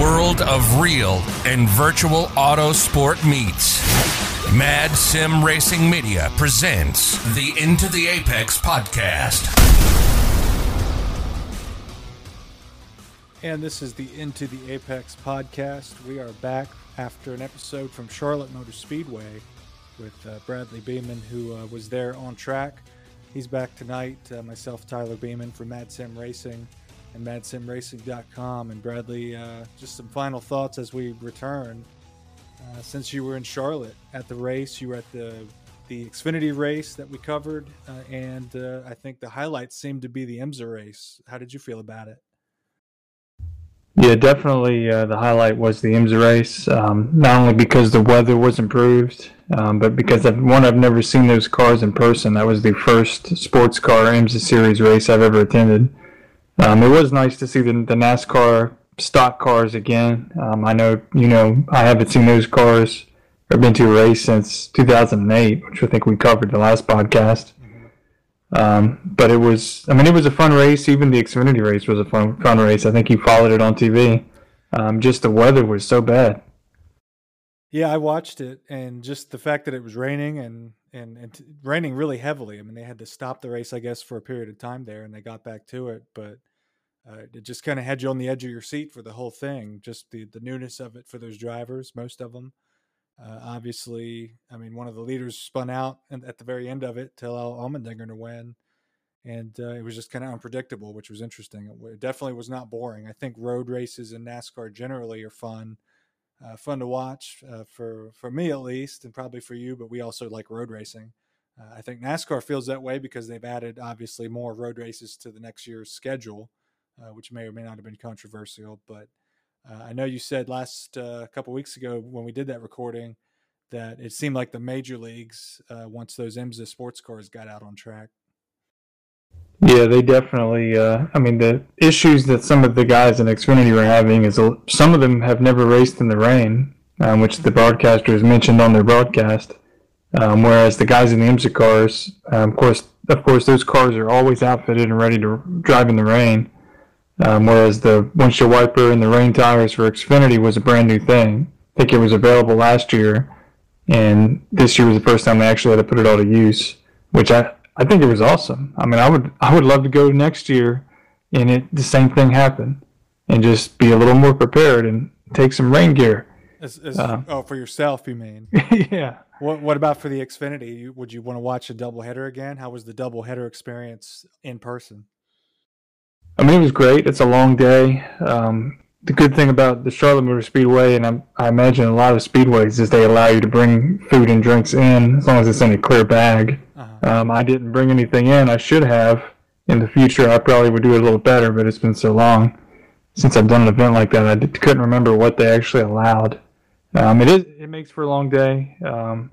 world of real and virtual auto sport meets. Mad Sim Racing Media presents the Into the Apex podcast. And this is the Into the Apex podcast. We are back after an episode from Charlotte Motor Speedway with uh, Bradley Beeman, who uh, was there on track. He's back tonight. Uh, myself, Tyler Beeman from Mad Sim Racing and madsimracing.com. And Bradley, uh, just some final thoughts as we return. Uh, since you were in Charlotte at the race, you were at the the Xfinity race that we covered, uh, and uh, I think the highlights seemed to be the IMSA race. How did you feel about it? Yeah, definitely. Uh, the highlight was the IMSA race. Um, not only because the weather was improved, um, but because I've, one, I've never seen those cars in person. That was the first sports car IMSA series race I've ever attended. Um, it was nice to see the, the NASCAR stock cars again. Um, I know, you know, I haven't seen those cars or been to a race since 2008, which I think we covered the last podcast. Um, but it was, I mean, it was a fun race. Even the Xfinity race was a fun, fun race. I think you followed it on TV. Um, just the weather was so bad. Yeah, I watched it, and just the fact that it was raining and and, and t- raining really heavily. I mean, they had to stop the race, I guess, for a period of time there, and they got back to it. But uh, it just kind of had you on the edge of your seat for the whole thing. Just the the newness of it for those drivers, most of them. Uh, obviously, I mean, one of the leaders spun out at the very end of it to allow Allmendinger to win, and uh, it was just kind of unpredictable, which was interesting. It, it, definitely was not boring. I think road races in NASCAR generally are fun, uh, fun to watch uh, for for me at least, and probably for you. But we also like road racing. Uh, I think NASCAR feels that way because they've added obviously more road races to the next year's schedule uh, which may or may not have been controversial. But uh, I know you said last uh, couple weeks ago when we did that recording that it seemed like the major leagues, once those IMSA sports cars got out on track. Yeah, they definitely. Uh, I mean, the issues that some of the guys in Xfinity were having is some of them have never raced in the rain, um, which the broadcasters mentioned on their broadcast. Um, whereas the guys in the IMSA cars, um, of course, of course, those cars are always outfitted and ready to drive in the rain. Um, whereas the windshield wiper and the rain tires for Xfinity was a brand new thing. I think it was available last year, and this year was the first time they actually had to put it all to use, which I, I think it was awesome. I mean, I would I would love to go next year, and it the same thing happen, and just be a little more prepared and take some rain gear. As, as, uh, oh, for yourself, you mean? yeah. What What about for the Xfinity? Would you want to watch a doubleheader again? How was the doubleheader experience in person? I mean, it was great. It's a long day. Um, the good thing about the Charlotte Motor Speedway, and I, I, imagine a lot of speedways, is they allow you to bring food and drinks in as long as it's in a clear bag. Um, I didn't bring anything in. I should have. In the future, I probably would do it a little better, but it's been so long since I've done an event like that. I did, couldn't remember what they actually allowed. Um, it is. It makes for a long day, um,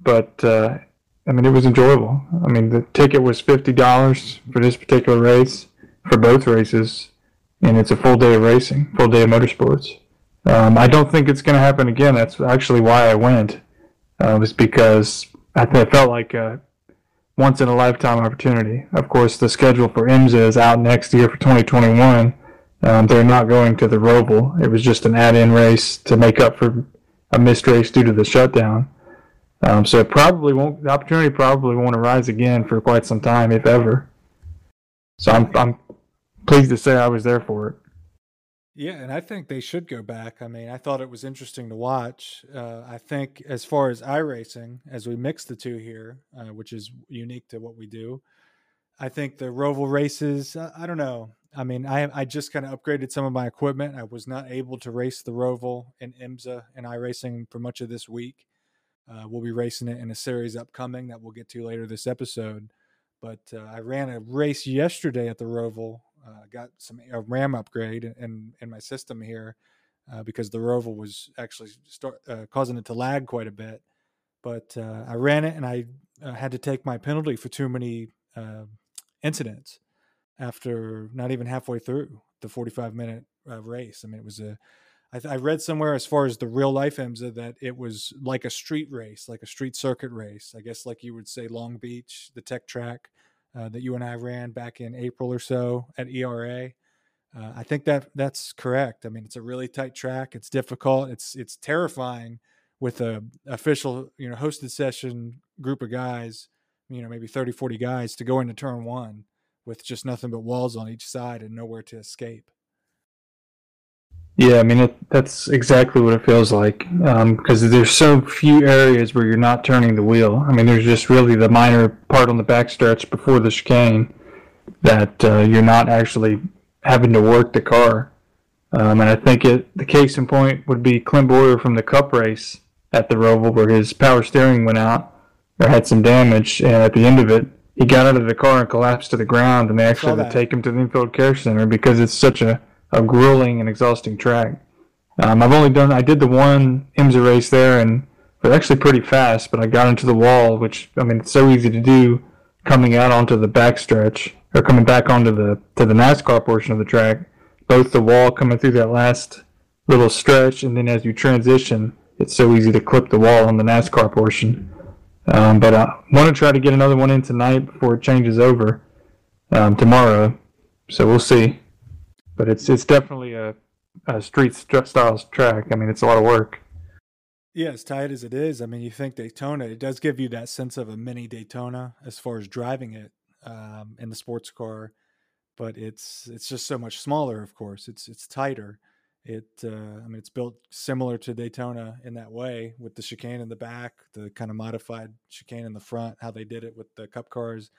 but uh, I mean, it was enjoyable. I mean, the ticket was fifty dollars for this particular race for both races, and it's a full day of racing, full day of motorsports. Um, I don't think it's going to happen again. That's actually why I went. Uh, was because I, felt like a once in a lifetime opportunity. Of course, the schedule for IMSA is out next year for 2021. Um, they're not going to the Roval. It was just an add-in race to make up for a missed race due to the shutdown. Um, so it probably won't. The opportunity probably won't arise again for quite some time, if ever. So I'm I'm pleased to say I was there for it. Yeah, and I think they should go back. I mean, I thought it was interesting to watch. Uh, I think as far as iRacing, as we mix the two here, uh, which is unique to what we do, I think the Roval races. Uh, I don't know. I mean, I I just kind of upgraded some of my equipment. I was not able to race the Roval and IMSA and iRacing for much of this week. Uh, we'll be racing it in a series upcoming that we'll get to later this episode. But uh, I ran a race yesterday at the Roval uh, got some a RAM upgrade in in my system here uh, because the Roval was actually start uh, causing it to lag quite a bit. But uh, I ran it and I uh, had to take my penalty for too many uh, incidents after not even halfway through the 45 minute race. I mean, it was a I, I read somewhere as far as the real life IMSA that it was like a street race, like a street circuit race. I guess like you would say Long Beach, the tech track uh, that you and I ran back in April or so at ERA. Uh, I think that that's correct. I mean, it's a really tight track. It's difficult. It's it's terrifying with a official, you know, hosted session group of guys, you know, maybe 30, 40 guys to go into turn one with just nothing but walls on each side and nowhere to escape. Yeah, I mean it, that's exactly what it feels like because um, there's so few areas where you're not turning the wheel. I mean, there's just really the minor part on the backstretch before the chicane that uh, you're not actually having to work the car. Um, and I think it the case in point would be Clint Bowyer from the Cup race at the Roval where his power steering went out or had some damage, and at the end of it, he got out of the car and collapsed to the ground, and they actually had to take him to the infield care center because it's such a a grueling and exhausting track. Um, I've only done I did the one IMSA race there and it actually pretty fast, but I got into the wall, which I mean it's so easy to do coming out onto the backstretch or coming back onto the to the NASCAR portion of the track. Both the wall coming through that last little stretch, and then as you transition, it's so easy to clip the wall on the NASCAR portion. Um, but I want to try to get another one in tonight before it changes over um, tomorrow. So we'll see but it's it's definitely a, a street style track. I mean, it's a lot of work. Yeah, as tight as it is, I mean, you think Daytona, it does give you that sense of a mini Daytona as far as driving it um, in the sports car, but it's it's just so much smaller. Of course, it's it's tighter. It, uh, I mean, it's built similar to Daytona in that way, with the chicane in the back, the kind of modified chicane in the front, how they did it with the Cup cars.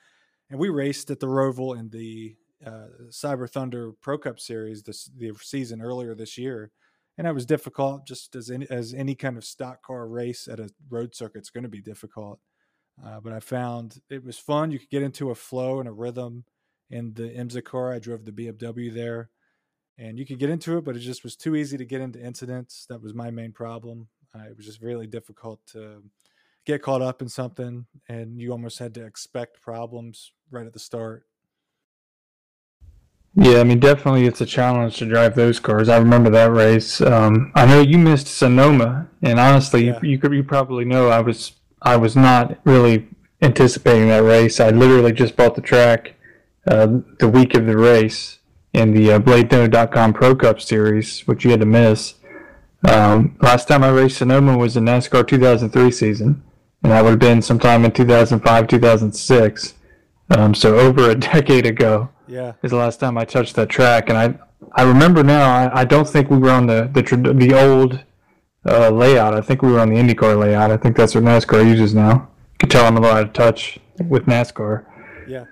And we raced at the Roval in the uh, Cyber Thunder Pro Cup Series this the season earlier this year, and it was difficult. Just as any, as any kind of stock car race at a road circuit is going to be difficult. Uh, but I found it was fun. You could get into a flow and a rhythm in the IMSA car. I drove the BMW there, and you could get into it, but it just was too easy to get into incidents. That was my main problem. Uh, it was just really difficult to get caught up in something, and you almost had to expect problems right at the start. Yeah, I mean, definitely it's a challenge to drive those cars. I remember that race. Um, I know you missed Sonoma, and honestly, yeah. you, you, could you probably know I was I was not really anticipating that race. I literally just bought the track uh, the week of the race in the uh, BladeNo.com Pro Cup Series, which you had to miss. Um, last time I raced Sonoma was in NASCAR 2003 season, and that would have been sometime in 2005, 2006. Um, so over a decade ago. Yeah, is the last time I touched that track, and I I remember now. I, I don't think we were on the the the old uh, layout. I think we were on the IndyCar layout. I think that's what NASCAR uses now. You can tell I'm a little out of touch with NASCAR. Yeah.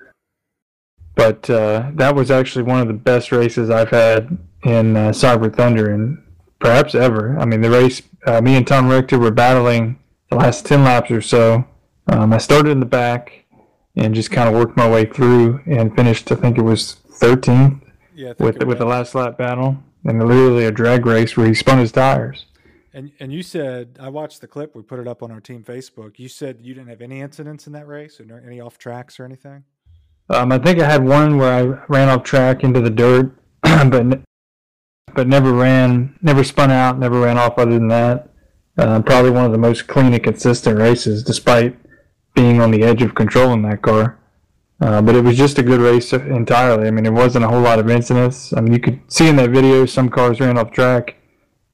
But uh, that was actually one of the best races I've had in uh, Cyber Thunder and perhaps ever. I mean, the race, uh, me and Tom Richter were battling the last 10 laps or so. Um, I started in the back and just kind of worked my way through and finished. I think it was 13th yeah, with with the last lap battle and literally a drag race where he spun his tires. And and you said I watched the clip. We put it up on our team Facebook. You said you didn't have any incidents in that race or any off tracks or anything. Um, I think I had one where I ran off track into the dirt, but but never ran, never spun out, never ran off. Other than that, uh, probably one of the most clean and consistent races, despite being on the edge of controlling that car. Uh, but it was just a good race entirely. I mean, it wasn't a whole lot of incidents. I mean, you could see in that video some cars ran off track,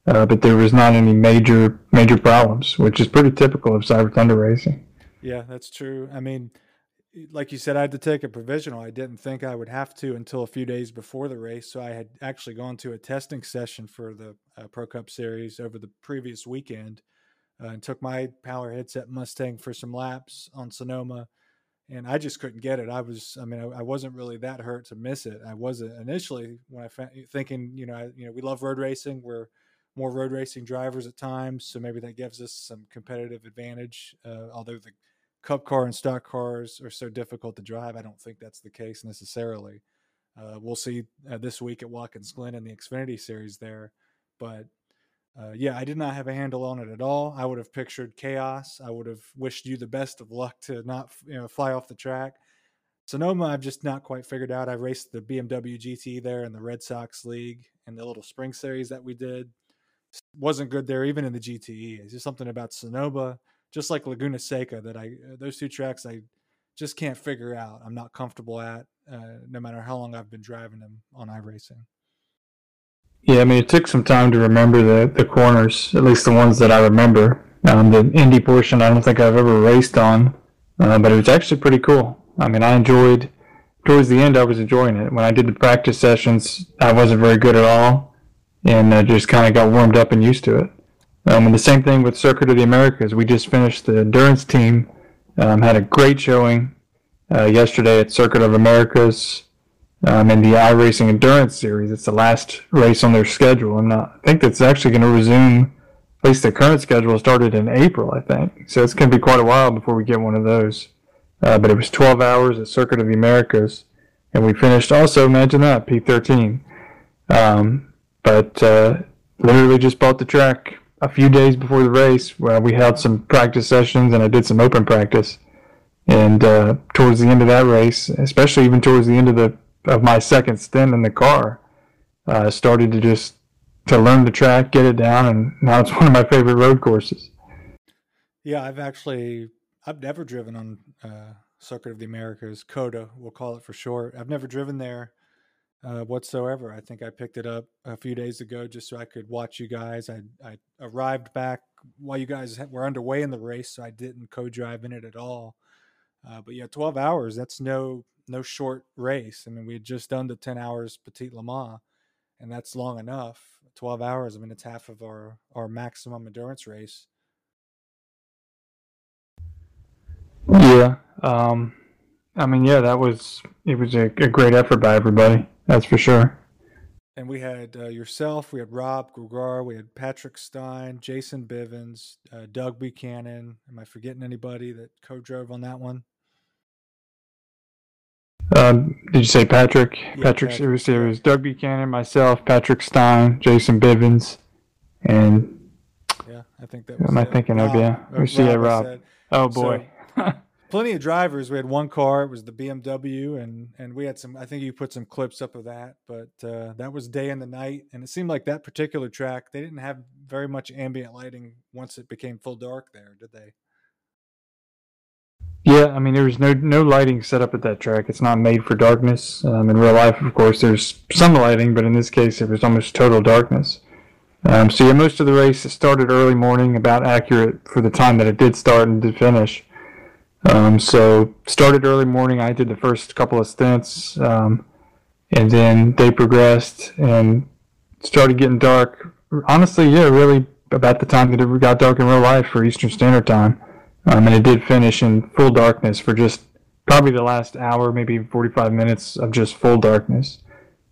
uh, but there was not any major major problems, which is pretty typical of Cyber Thunder racing. Yeah, that's true. I mean, like you said, I had to take a provisional. I didn't think I would have to until a few days before the race. So I had actually gone to a testing session for the uh, Pro Cup Series over the previous weekend uh, and took my power headset Mustang for some laps on Sonoma, and I just couldn't get it. I was, I mean, I, I wasn't really that hurt to miss it. I wasn't initially when I found, thinking, you know, I, you know, we love road racing. We're more road racing drivers at times, so maybe that gives us some competitive advantage. Uh, although the Cup car and stock cars are so difficult to drive, I don't think that's the case necessarily. Uh, we'll see uh, this week at Watkins Glen in the Xfinity Series there, but uh, yeah, I did not have a handle on it at all. I would have pictured chaos. I would have wished you the best of luck to not you know fly off the track. Sonoma, I've just not quite figured out. I raced the BMW GT there in the Red Sox League and the little spring series that we did. Wasn't good there, even in the GTE. It's just something about Sonoma, just like Laguna Seca, that I uh, those two tracks I just can't figure out. I'm not comfortable at, uh, no matter how long I've been driving them on iRacing. Yeah, I mean, it took some time to remember the, the corners, at least the ones that I remember. Um, the Indy portion, I don't think I've ever raced on, uh, but it was actually pretty cool. I mean, I enjoyed, towards the end, I was enjoying it. When I did the practice sessions, I wasn't very good at all, and I just kind of got warmed up and used to it. Um, and the same thing with Circuit of the Americas. We just finished the endurance team, um, had a great showing uh, yesterday at Circuit of Americas um, in the iRacing Endurance Series. It's the last race on their schedule, and I think that's actually going to resume. At least the current schedule started in April, I think. So it's going to be quite a while before we get one of those. Uh, but it was 12 hours at Circuit of the Americas, and we finished also. Imagine that P13. Um, but uh, literally just bought the track a few days before the race. Where we held some practice sessions, and I did some open practice. And uh, towards the end of that race, especially even towards the end of the of my second stint in the car, uh, started to just to learn the track, get it down, and now it's one of my favorite road courses. Yeah, I've actually I've never driven on uh, Circuit of the Americas, COTA, we'll call it for short. I've never driven there uh, whatsoever. I think I picked it up a few days ago just so I could watch you guys. I I arrived back while you guys were underway in the race, so I didn't co-drive in it at all. Uh, but yeah, 12 hours, that's no no short race. I mean, we had just done the 10 hours Petit Le Mans, and that's long enough. 12 hours, I mean, it's half of our, our maximum endurance race. Yeah. Um, I mean, yeah, that was, it was a, a great effort by everybody. That's for sure. And we had uh, yourself, we had Rob Gregar, we had Patrick Stein, Jason Bivens, uh, Doug Buchanan. Am I forgetting anybody that co drove on that one? Um, did you say Patrick? Yeah, Patrick, Patrick. It, was, it Doug Buchanan, myself, Patrick Stein, Jason Bivens, and yeah, I think that. Was am I thinking Rob, of? Yeah, we see it, Rob. Oh boy. So, plenty of drivers. We had one car. It was the BMW, and and we had some. I think you put some clips up of that, but uh, that was day and the night, and it seemed like that particular track they didn't have very much ambient lighting once it became full dark there, did they? Yeah, I mean there was no no lighting set up at that track. It's not made for darkness. Um, in real life, of course, there's some lighting, but in this case, it was almost total darkness. Um, so yeah, most of the race started early morning, about accurate for the time that it did start and did finish. Um, so started early morning. I did the first couple of stints, um, and then they progressed and started getting dark. Honestly, yeah, really about the time that it got dark in real life for Eastern Standard Time. Um, and it did finish in full darkness for just probably the last hour, maybe 45 minutes of just full darkness.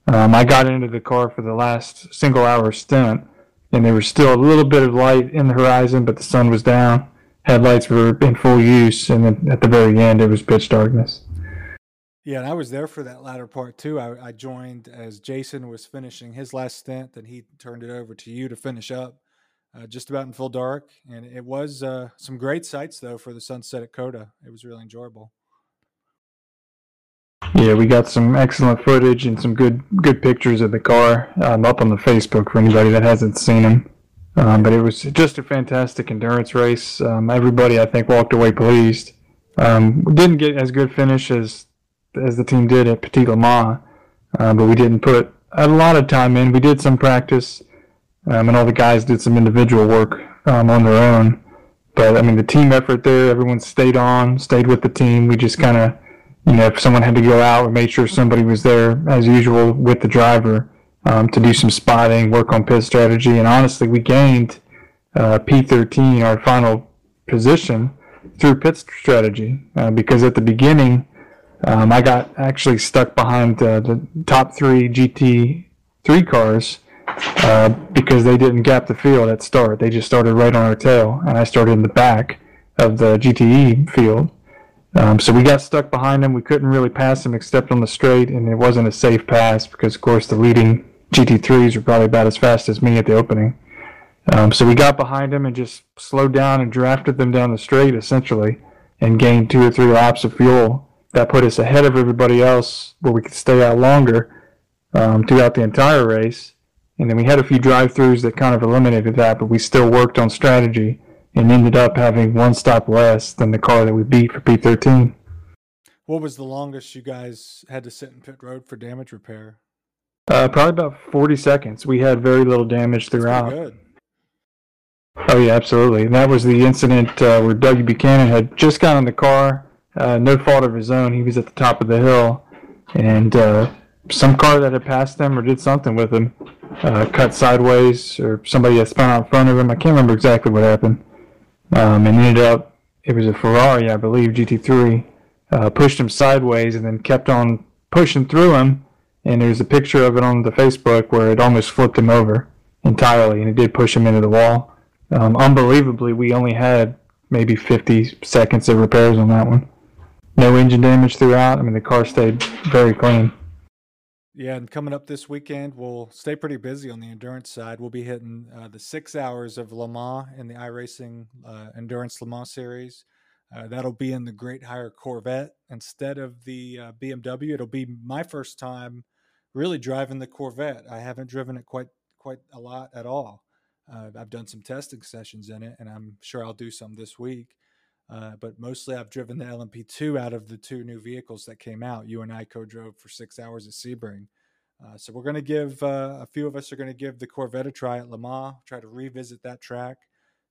Um, I got into the car for the last single hour stint, and there was still a little bit of light in the horizon, but the sun was down. Headlights were in full use, and then at the very end, it was pitch darkness. Yeah, and I was there for that latter part too. I, I joined as Jason was finishing his last stint, and he turned it over to you to finish up uh, just about in full dark. And it was uh, some great sights though for the sunset at COTA. It was really enjoyable. Yeah, we got some excellent footage and some good good pictures of the car um, up on the Facebook for anybody that hasn't seen them. Um, but it was just a fantastic endurance race. Um, everybody, I think, walked away pleased. Um, didn't get as good finish as as the team did at Petit Le Mans, uh, but we didn't put a lot of time in. We did some practice um, and all the guys did some individual work um, on their own. But I mean, the team effort there, everyone stayed on, stayed with the team. We just kind of, you know, if someone had to go out, we made sure somebody was there as usual with the driver um, to do some spotting, work on pit strategy. And honestly, we gained uh, P13, our final position, through pit strategy uh, because at the beginning, um, I got actually stuck behind uh, the top three GT3 cars uh, because they didn't gap the field at start. They just started right on our tail, and I started in the back of the GTE field. Um, so we got stuck behind them. We couldn't really pass them except on the straight, and it wasn't a safe pass because, of course, the leading GT3s were probably about as fast as me at the opening. Um, so we got behind them and just slowed down and drafted them down the straight, essentially, and gained two or three laps of fuel. That put us ahead of everybody else where we could stay out longer um, throughout the entire race and then we had a few drive-throughs that kind of eliminated that, but we still worked on strategy and ended up having one stop less than the car that we beat for P13. What was the longest you guys had to sit in pit road for damage repair? Uh, probably about 40 seconds. We had very little damage throughout. Oh yeah, absolutely. And that was the incident uh, where Dougie Buchanan had just got in the car, uh, no fault of his own. He was at the top of the hill, and uh, some car that had passed them or did something with him uh, cut sideways, or somebody had spun out in front of him. I can't remember exactly what happened. Um, and ended up, it was a Ferrari, I believe, GT3, uh, pushed him sideways and then kept on pushing through him. And there's a picture of it on the Facebook where it almost flipped him over entirely, and it did push him into the wall. Um, unbelievably, we only had maybe 50 seconds of repairs on that one. No engine damage throughout. I mean, the car stayed very clean. Yeah, and coming up this weekend, we'll stay pretty busy on the endurance side. We'll be hitting uh, the six hours of Le Mans in the iRacing uh, Endurance Le Mans series. Uh, that'll be in the Great Hire Corvette instead of the uh, BMW. It'll be my first time really driving the Corvette. I haven't driven it quite quite a lot at all. Uh, I've done some testing sessions in it, and I'm sure I'll do some this week. Uh, but mostly I've driven the LMP2 out of the two new vehicles that came out. You and I co-drove for six hours at Sebring. Uh, so we're going to give uh, a few of us are going to give the Corvette a try at Le Mans. Try to revisit that track.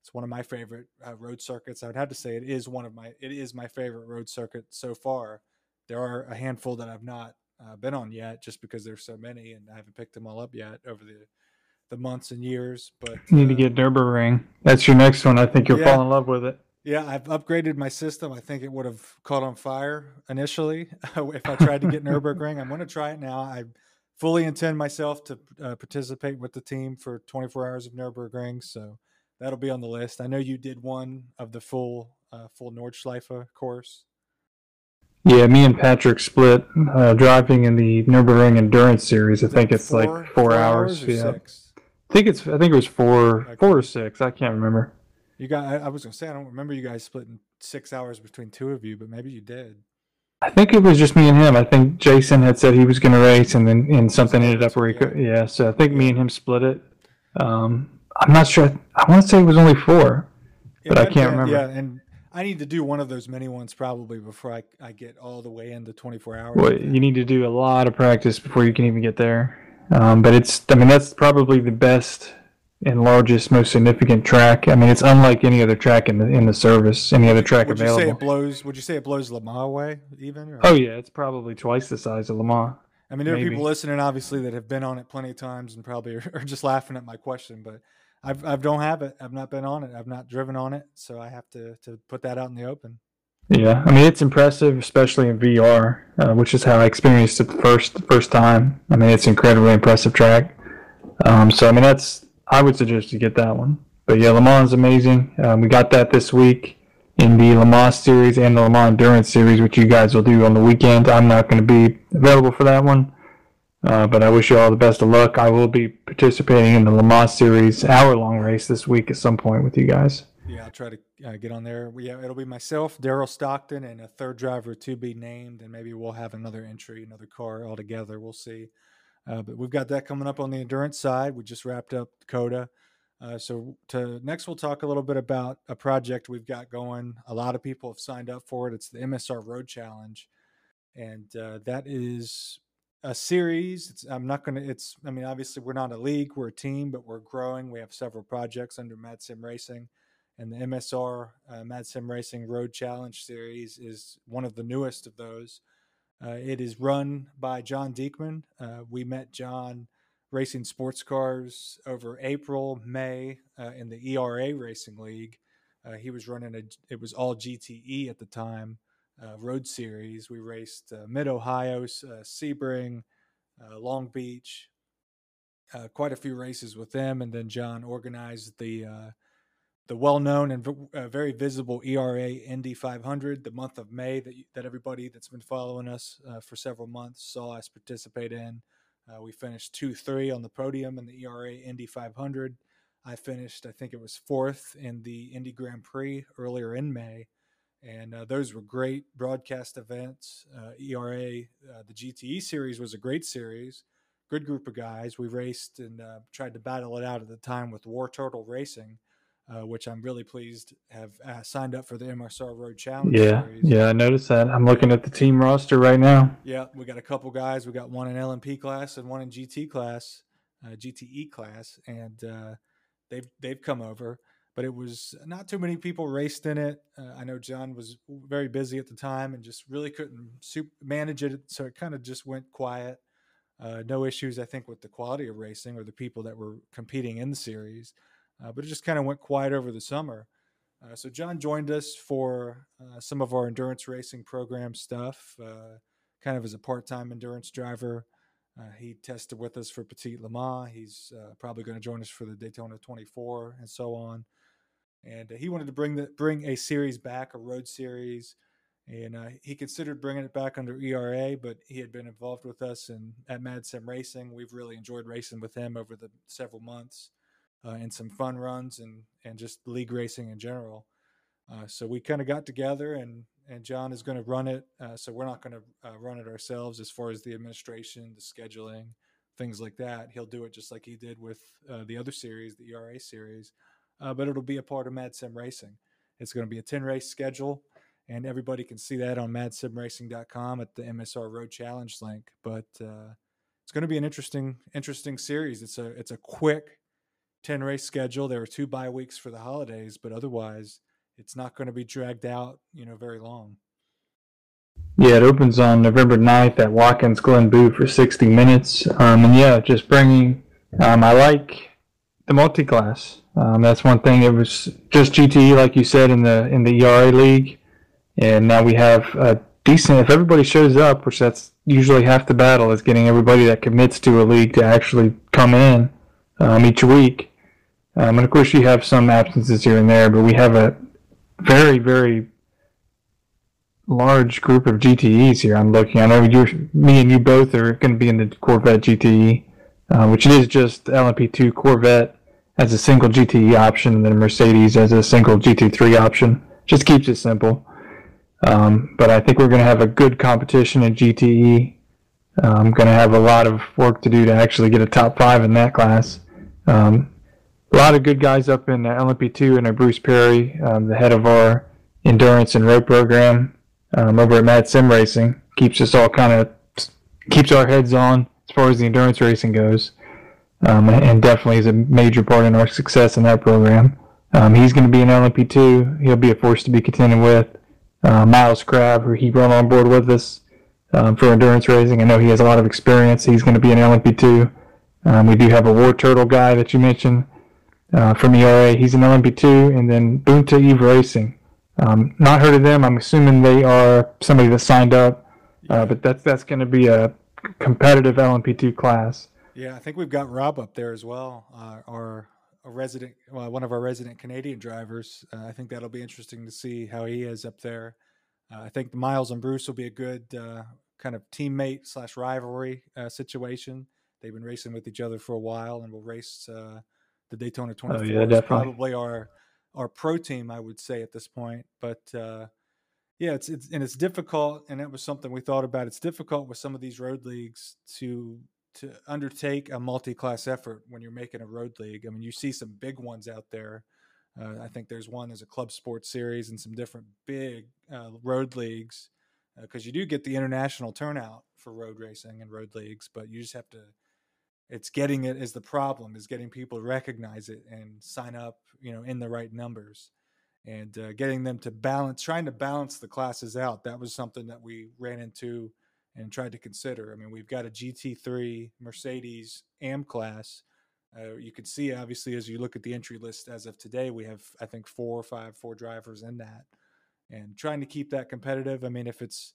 It's one of my favorite uh, road circuits. I would have to say it is one of my it is my favorite road circuit so far. There are a handful that I've not uh, been on yet, just because there's so many and I haven't picked them all up yet over the the months and years. But you need to get Nurburgring. That's your next one. I think you'll Yeah. fall in love with it. Yeah, I've upgraded my system. I think it would have caught on fire initially if I tried to get Nurburgring. I'm going to try it now. I fully intend myself to uh, participate with the team for 24 hours of Nurburgring, so that'll be on the list. I know you did one of the full uh, full Nordschleife course. Yeah, me and Patrick split uh, driving in the Nurburgring Endurance Series. I think it's like four, hours. or yeah, six. I think it's. I think it was four, Okay. four or six. I can't remember. You got. I, I was going to say I don't remember you guys splitting six hours between two of you, but maybe you did. I think it was just me and him. I think Jason had said he was going to race, and then and something ended up where he could. Yeah, so I think me and him split it. Um, I'm not sure. I want to say it was only four. Yeah, But I can't remember. Yeah, and I need to do one of those many ones probably before I, I get all the way into 24 hours. Well, you need to do a lot of practice before you can even get there. Um, but it's. I mean, that's probably the best and largest, most significant track. I mean, it's unlike any other track in the in the service, any other track would you say it blows? Would you say it blows Le Mans away even? Or? Oh yeah, it's probably twice the size of Le Mans. I mean, there are people listening obviously that have been on it plenty of times and probably are, are just laughing at my question, but I've I don't have it. I've not been on it. I've not driven on it, so I have to to put that out in the open. Yeah, I mean it's impressive, especially in VR, uh, which is how I experienced it the first the first time. I mean it's incredibly impressive track. Um, so I mean that's I would suggest you get that one. But yeah, Le Mans is amazing. Um, we got that this week in the Le Mans series and the Le Mans Endurance series, which you guys will do on the weekend. I'm not going to be available for that one, uh, but I wish you all the best of luck. I will be participating in the Le Mans series hour long race this week at some point with you guys. Yeah, I'll try to uh, get on there. Yeah, it'll be myself, Daryl Stockton, and a third driver to be named, and maybe we'll have another entry, another car altogether. We'll see. Uh, but we've got that coming up on the endurance side. We just wrapped up COTA. Uh, so to next, we'll talk a little bit about a project we've got going. A lot of people have signed up for it. It's the MSR Road Challenge, and uh, that is a series. It's, I'm not going to. It's. I mean, obviously, we're not a league. We're a team, but we're growing. We have several projects under Mad Sim Racing and the MSR uh, Mad Sim Racing Road Challenge Series is one of the newest of those. Uh, it is run by John Diekman. Uh, we met John racing sports cars over April, May uh, in the ERA Racing League. Uh, he was running a, it was all GTE at the time, uh, road series. We raced uh, Mid Ohio, Sebring, Long Beach, quite a few races with them. And then John organized the the well-known and v- uh, very visible ERA Indy 500, the month of May that that everybody that's been following us uh, for several months saw us participate in. Uh, we finished two three on the podium in the ERA Indy 500. I finished, I think it was fourth in the Indy Grand Prix earlier in May, and uh, those were great broadcast events. Uh, ERA, uh, the GTE series was a great series. Good group of guys. We raced and tried to battle it out at the time with War Turtle Racing uh, which I'm really pleased have uh, signed up for the MSR Road Challenge. Yeah, series. yeah, I noticed that. I'm looking at the team roster right now. Yeah, we got a couple guys. We got one in LMP class and one in GT class, uh, GTE class, and uh, they've they've come over. But it was not too many people raced in it. Uh, I know John was very busy at the time and just really couldn't super manage it, so it kind of just went quiet. Uh, no issues, I think, with the quality of racing or the people that were competing in the series uh, but it just kind of went quiet over the summer. Uh, so John joined us for uh, some of our endurance racing program stuff, uh, kind of as a part-time endurance driver. Uh, he tested with us for Petit Le Mans. He's uh, probably going to join us for the Daytona 24 and so on. And he wanted to bring the bring a series back, a road series, and he considered bringing it back under ERA, but he had been involved with us in at Mad Sim Racing. We've really enjoyed racing with him over the several months uh, and some fun runs and and just league racing in general. Uh, so we kind of got together and and John is going to run it. Uh, so we're not going to uh, run it ourselves as far as the administration, the scheduling, things like that. He'll do it just like he did with uh, the other series, the ERA series. Uh, but it'll be a part of Mad Sim Racing. It's going to be a 10 race schedule, and everybody can see that on madsimracing.com at the MSR Road Challenge link. But it's going to be an interesting, interesting series. It's a it's a quick 10 race schedule. There are two bye weeks for the holidays, but otherwise, it's not going to be dragged out, you know, very long. Yeah, it opens on November 9th at Watkins Glen Boot for 60 minutes. Um, and yeah, just bringing, um, I like the multi-class. Um, that's one thing. It was just GTE, like you said, in the in the ERA league, and now we have a decent. If everybody shows up, which that's usually half the battle, is getting everybody that commits to a league to actually come in um, each week. Um, and of course, you have some absences here and there, but we have a very, very large group of GTEs here. I'm looking. I know you, me, and you both are going to be in the Corvette GTE, uh, which is just LMP2 Corvette as a single GTE option, and then Mercedes as a single GT3 option. Just keeps it simple. Um, but I think we're going to have a good competition in GTE. I'm going to have a lot of work to do to actually get a top five in that class. Um, a lot of good guys up in LMP2 and Bruce Perry, um, the head of our endurance and road program um, over at Mad Sim Racing, keeps us all kind of keeps our heads on as far as the endurance racing goes, um, and definitely is a major part in our success in that program. Um, he's going to be in LMP2. He'll be a force to be contended with. Uh, Miles Crab, who he brought on board with us um, for endurance racing. I know he has a lot of experience. He's going to be in LMP2. Um, we do have a War Turtle guy that you mentioned uh, from ERA. He's an LMP2, and then Boonta Eve Racing. Um, not heard of them. I'm assuming they are somebody that signed up, uh, but that's that's going to be a competitive LMP2 class. Yeah, I think we've got Rob up there as well, uh, our a resident, well, one of our resident Canadian drivers. Uh, I think that'll be interesting to see how he is up there. Uh, I think Miles and Bruce will be a good uh, kind of teammate slash rivalry situation. They've been racing with each other for a while, and will race the Daytona 24 oh, yeah, is probably our our pro team, I would say at this point. But uh, yeah, it's it's and it's difficult, and that was something we thought about. It's difficult with some of these road leagues to to undertake a multi-class effort when you're making a road league. I mean, you see some big ones out there. Uh, I think there's one, there's a club sports series and some different big uh, road leagues because uh, you do get the international turnout for road racing and road leagues, but you just have to it's getting it is the problem is getting people to recognize it and sign up you know in the right numbers and uh, getting them to balance trying to balance the classes out that was something that we ran into and tried to consider. I mean we've got a gt3 mercedes am class uh, you can see obviously as you look at the entry list as of today we have i think four or five four drivers in that and trying to keep that competitive. I mean if it's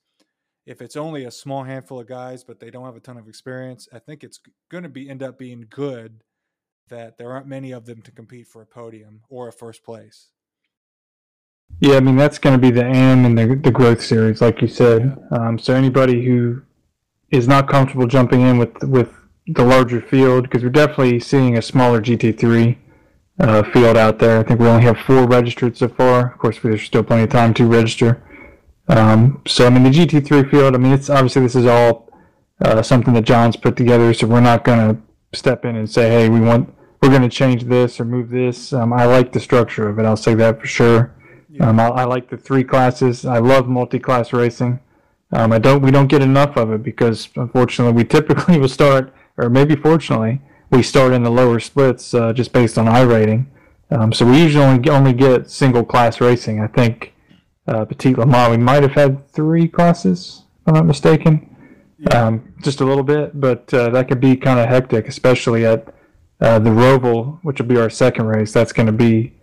if it's only a small handful of guys, but they don't have a ton of experience, I think it's going to be end up being good that there aren't many of them to compete for a podium or a first place. Yeah, I mean that's going to be the aim in the the growth series, like you said. Yeah. Um, so anybody who is not comfortable jumping in with with the larger field, because we're definitely seeing a smaller GT3 uh, field out there. I think we only have four registered so far. Of course, there's still plenty of time to register. Um, so I mean the GT3 field. I mean it's obviously this is all uh, something that John's put together. So we're not going to step in and say, hey, we want we're going to change this or move this. Um, I like the structure of it. I'll say that for sure. Yeah. Um, I, I, like the three classes. I love multi-class racing. Um, I don't. We don't get enough of it because unfortunately we typically will start, or maybe fortunately, we start in the lower splits uh, just based on iRating. Um, so we usually only, only get single class racing. I think uh, Petit Le Mans we might have had three classes, if I'm not mistaken. Yeah. Um, just a little bit, but uh, that could be kind of hectic, especially at uh, the Roval, which will be our second race, that's going to be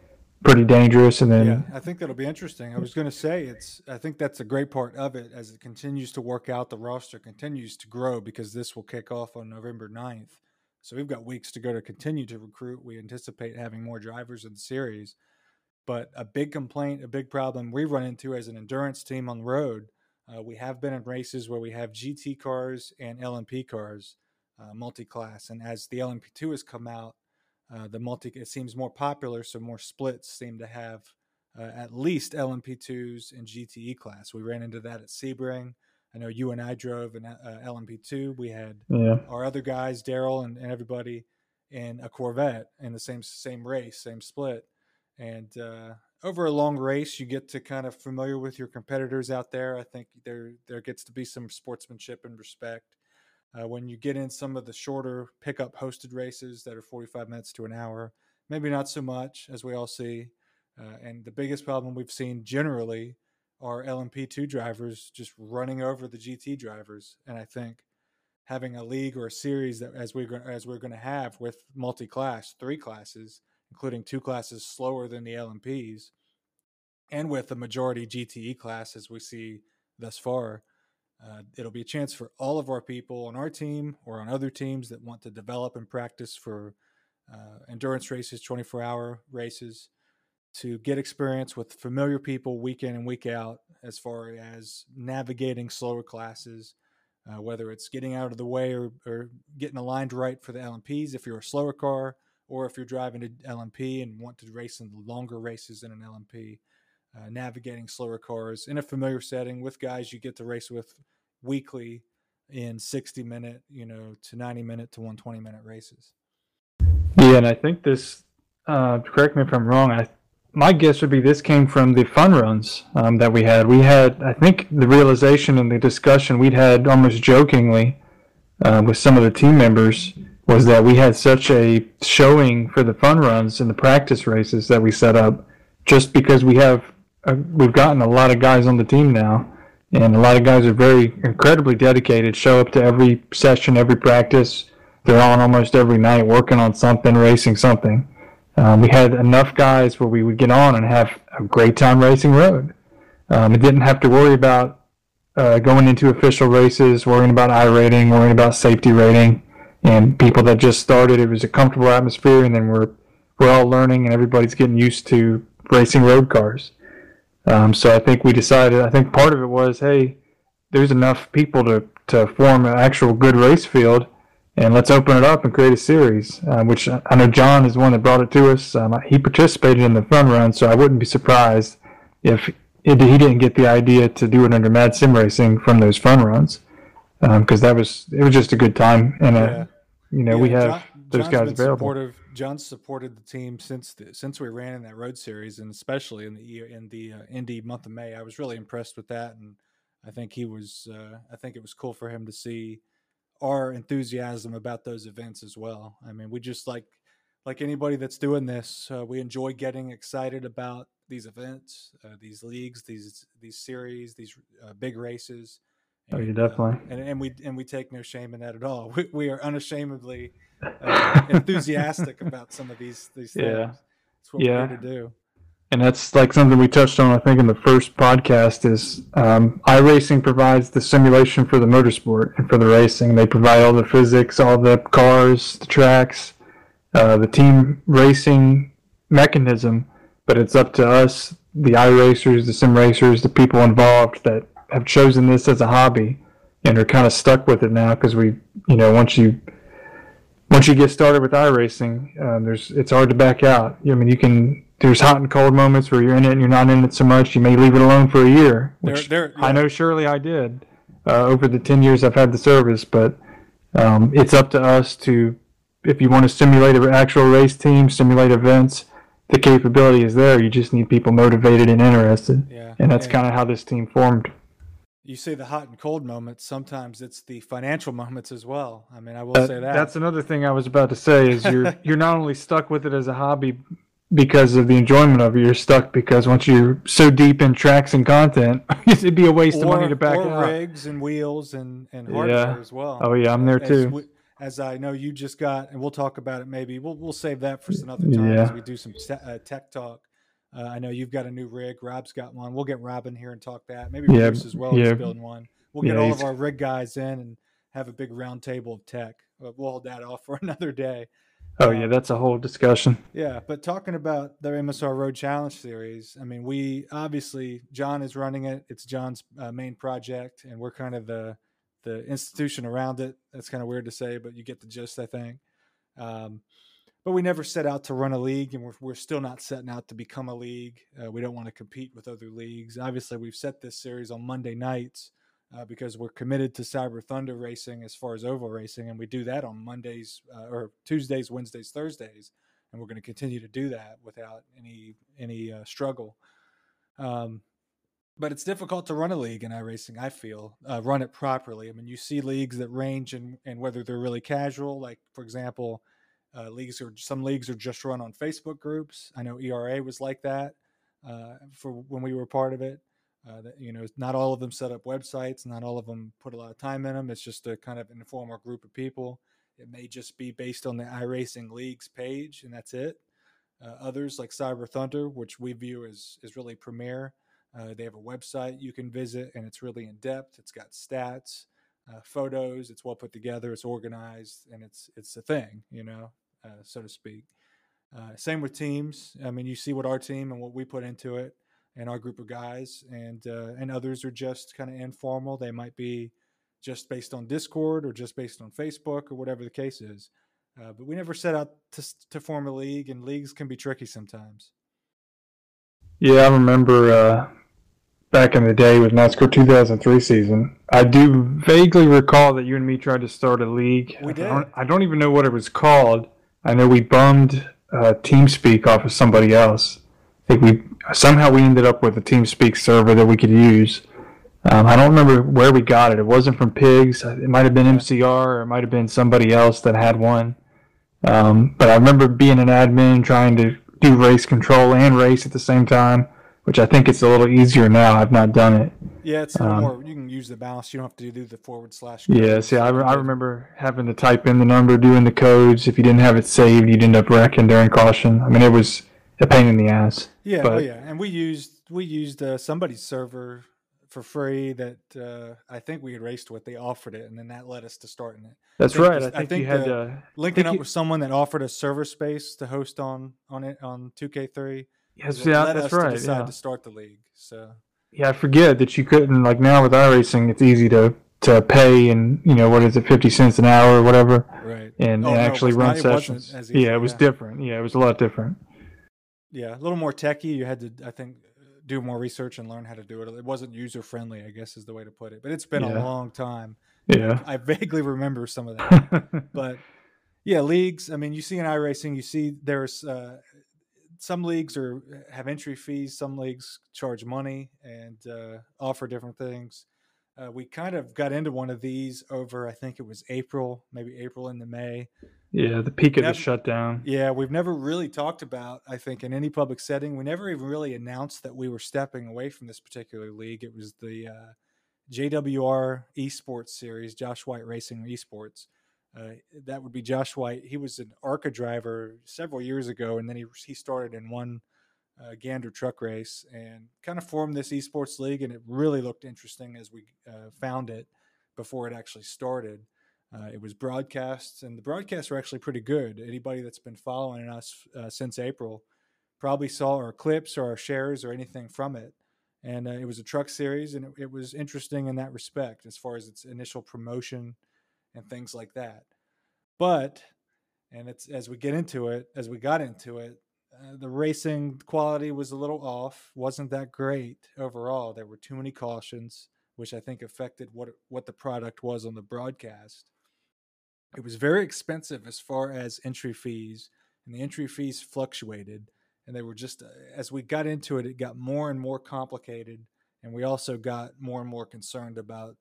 pretty dangerous. And then yeah, I think that'll be interesting. I was going to say it's. I think that's a great part of it as it continues to work out. The roster continues to grow because this will kick off on November 9th. So we've got weeks to go to continue to recruit. We anticipate having more drivers in the series. But a big complaint, a big problem we run into as an endurance team on the road, uh, we have been in races where we have GT cars and LMP cars uh, multi-class. And as the LMP2 has come out, uh, the multi it seems more popular, so more splits seem to have uh, at least LMP2s and GTE class. We ran into that at Sebring. I know you and I drove an uh, LMP2. We had yeah. our other guys, Daryl and, and everybody, in a Corvette in the same same race, same split. And uh, over a long race, you get to kind of familiar with your competitors out there. I think there there gets to be some sportsmanship and respect. Uh, when you get in some of the shorter pickup hosted races that are 45 minutes to an hour, maybe not so much as we all see. Uh, and the biggest problem we've seen generally are LMP2 drivers just running over the GT drivers. And I think having a league or a series that as we're as we're going to have with multi-class, three classes, including two classes slower than the LMPs, and with a majority GTE class as we see thus far, uh, it'll be a chance for all of our people on our team or on other teams that want to develop and practice for uh, endurance races, 24 hour races, to get experience with familiar people week in and week out as far as navigating slower classes, uh, whether it's getting out of the way or, or getting aligned right for the LMPs if you're a slower car, or if you're driving an LMP and want to race in longer races in an LMP uh, navigating slower cars in a familiar setting with guys you get to race with weekly in 60 minute, you know, to 90 minute to 120 minute races. Yeah, and I think this, uh, correct me if I'm wrong, I my guess would be this came from the fun runs um, that we had. We had, I think, the realization and the discussion we'd had almost jokingly uh, with some of the team members was that we had such a showing for the fun runs and the practice races that we set up just because we have uh, we've gotten a lot of guys on the team now, and a lot of guys are very incredibly dedicated. Show up to every session, every practice. They're on almost every night, working on something, racing something. Um, we had enough guys where we would get on and have a great time racing road. Um, didn't have to worry about uh, going into official races, worrying about iRating, worrying about safety rating, and people that just started. It was a comfortable atmosphere, and then we're we're all learning, and everybody's getting used to racing road cars. Um, so I think we decided. I think part of it was, hey, there's enough people to to form an actual good race field, and let's open it up and create a series. Uh, which I know John is the one that brought it to us. Um, he participated in the fun run, so I wouldn't be surprised if it, he didn't get the idea to do it under Mad Sim Racing from those fun runs, because um, that was it was just a good time, and uh, yeah. you know yeah, we have John, those John's guys available. Supportive John's supported the team since the, since we ran in that road series, and especially in the in the uh, Indy month of May. I was really impressed with that, and I think he was. Uh, I think it was cool for him to see our enthusiasm about those events as well. I mean, we just like like anybody that's doing this, uh, we enjoy getting excited about these events, uh, these leagues, these these series, these uh, big races. Oh, you definitely. and and we and we take no shame in that at all. We, we are unashamedly uh, enthusiastic about some of these these things. Yeah. It's what yeah. we're here to do. And that's like something we touched on, I think, in the first podcast. Is um, iRacing provides the simulation for the motorsport and for the racing. They provide all the physics, all the cars, the tracks, uh, the team racing mechanism. But it's up to us, the iRacers, the sim racers, the people involved that have chosen this as a hobby and are kind of stuck with it now because we, you know, once you once you get started with iRacing, uh, there's it's hard to back out. I mean, you can there's hot and cold moments where you're in it and you're not in it so much. You may leave it alone for a year, which they're, they're, yeah. I know surely I did uh, over the ten years I've had the service. But um, it's up to us to if you want to simulate an actual race team, simulate events, the capability is there. You just need people motivated and interested. Yeah. And that's kind of how this team formed. You say the hot and cold moments. Sometimes it's the financial moments as well. I mean, I will That- say that. That's another thing I was about to say is you're you're not only stuck with it as a hobby because of the enjoyment of it, you're stuck because once you're so deep in tracks and content, it'd be a waste of money to back or out. rigs and wheels and and Yeah. hardware as well. Oh yeah, I'm there as too. we- as I know you just got, and we'll talk about it. Maybe we'll we'll save that for another time as we do some te- uh, tech talk. Uh, I know you've got a new rig. Rob's got one. We'll get Rob in here and talk that. Maybe Yeah, Bruce as well. yeah. He's building one. We'll get Yeah, all he's- of our rig guys in and have a big round table of tech. Uh, We'll hold that off for another day. Oh yeah, that's a whole discussion. Yeah, but talking about the MSR Road Challenge Series, I mean, we obviously John is running it. It's John's uh, main project, and we're kind of the the institution around it. That's kind of weird to say, but you get the gist, I think. Um, but we never set out to run a league, and we're we're still not setting out to become a league. Uh, we don't want to compete with other leagues. Obviously, we've set this series on Monday nights uh, because we're committed to Cyber Thunder racing as far as oval racing, and we do that on Mondays uh, or Tuesdays, Wednesdays, Thursdays, and we're going to continue to do that without any any uh, struggle. Um, but it's difficult to run a league in iRacing. I feel uh, run it properly. I mean, you see leagues that range in, in whether they're really casual, like for example, uh, leagues are some leagues are just run on Facebook groups. I know ERA was like that uh, for when we were part of it. Uh, that, you know, not all of them set up websites. Not all of them put a lot of time in them. It's just a kind of informal group of people. It may just be based on the iRacing leagues page, and that's it. Uh, others like Cyber Thunder, which we view as is really premier. Uh, they have a website you can visit, and it's really in depth. It's got stats, uh, photos. It's well put together. It's organized, and it's it's a thing, you know, uh, so to speak. Uh, same with teams. I mean, you see what our team and what we put into it, and our group of guys, and uh, and others are just kind of informal. They might be just based on Discord or just based on Facebook or whatever the case is. Uh, but we never set out to to form a league, and leagues can be tricky sometimes. Yeah, I remember uh, back in the day with NASCAR 2003 season. I do vaguely recall that you and me tried to start a league. We I don't, did. I don't even know what it was called. I know we bummed uh, TeamSpeak off of somebody else. I think we somehow we ended up with a TeamSpeak server that we could use. Um, I don't remember where we got it. It wasn't from Pigs. It might have been MCR or it might have been somebody else that had one. Um, but I remember being an admin trying to do race control and race at the same time, which I think it's a little easier now. I've not done it. Yeah, it's Um, more. You can use the mouse. You don't have to do the forward slash. Yeah, see, I, I remember having to type in the number, doing the codes. If you didn't have it saved, you'd end up wrecking during caution. I mean, it was a pain in the ass. Yeah, oh yeah, and we used we used uh, somebody's server for free that uh, I think we had raced with. They offered it, and then that led us to starting it. That's think right. I I think, think you had the- to. Linking up you- with someone that offered us server space to host on on it on 2K3. Yes, yeah, that's right. decide Yeah. to start the league. So yeah, I forget that you couldn't like now with iRacing, it's easy to to pay and you know what is it, fifty cents an hour or whatever, right, and, Oh, and no, actually run not- sessions. easy, yeah, it was yeah. different. Yeah, it was a lot different. yeah, a little more techy. You had to, I think, do more research and learn how to do it. It wasn't user friendly, I guess, is the way to put it. But it's been a long time. Yeah. I vaguely remember some of that. but yeah, leagues. I mean, you see in iRacing, you see there's uh, some leagues are have entry fees. Some leagues charge money and uh, offer different things. Uh, we kind of got into one of these over, I think it was April, maybe April into May. yeah, the peak of Never- the shutdown. Yeah, we've never really talked about, I think, in any public setting. We never even really announced that we were stepping away from this particular league. It was the uh, JWR Esports Series, Josh White Racing Esports. Uh, that would be Josh White. He was an ARCA driver several years ago, and then he he started in one uh, Gander truck race and kind of formed this esports league. And it really looked interesting as we uh, found it before it actually started. Uh, it was broadcasts, and the broadcasts were actually pretty good. Anybody that's been following us uh, since April probably saw our clips or our shares or anything from it. And it was a truck series, and it, it was interesting in that respect as far as its initial promotion and things like that. But, and it's as we get into it, as we got into it, uh, the racing quality was a little off. wasn't that great overall. There were too many cautions, which I think affected what what the product was on the broadcast. it was very expensive as far as entry fees, and the entry fees fluctuated. And they were just, uh, as we got into it, it got more and more complicated. And we also got more and more concerned about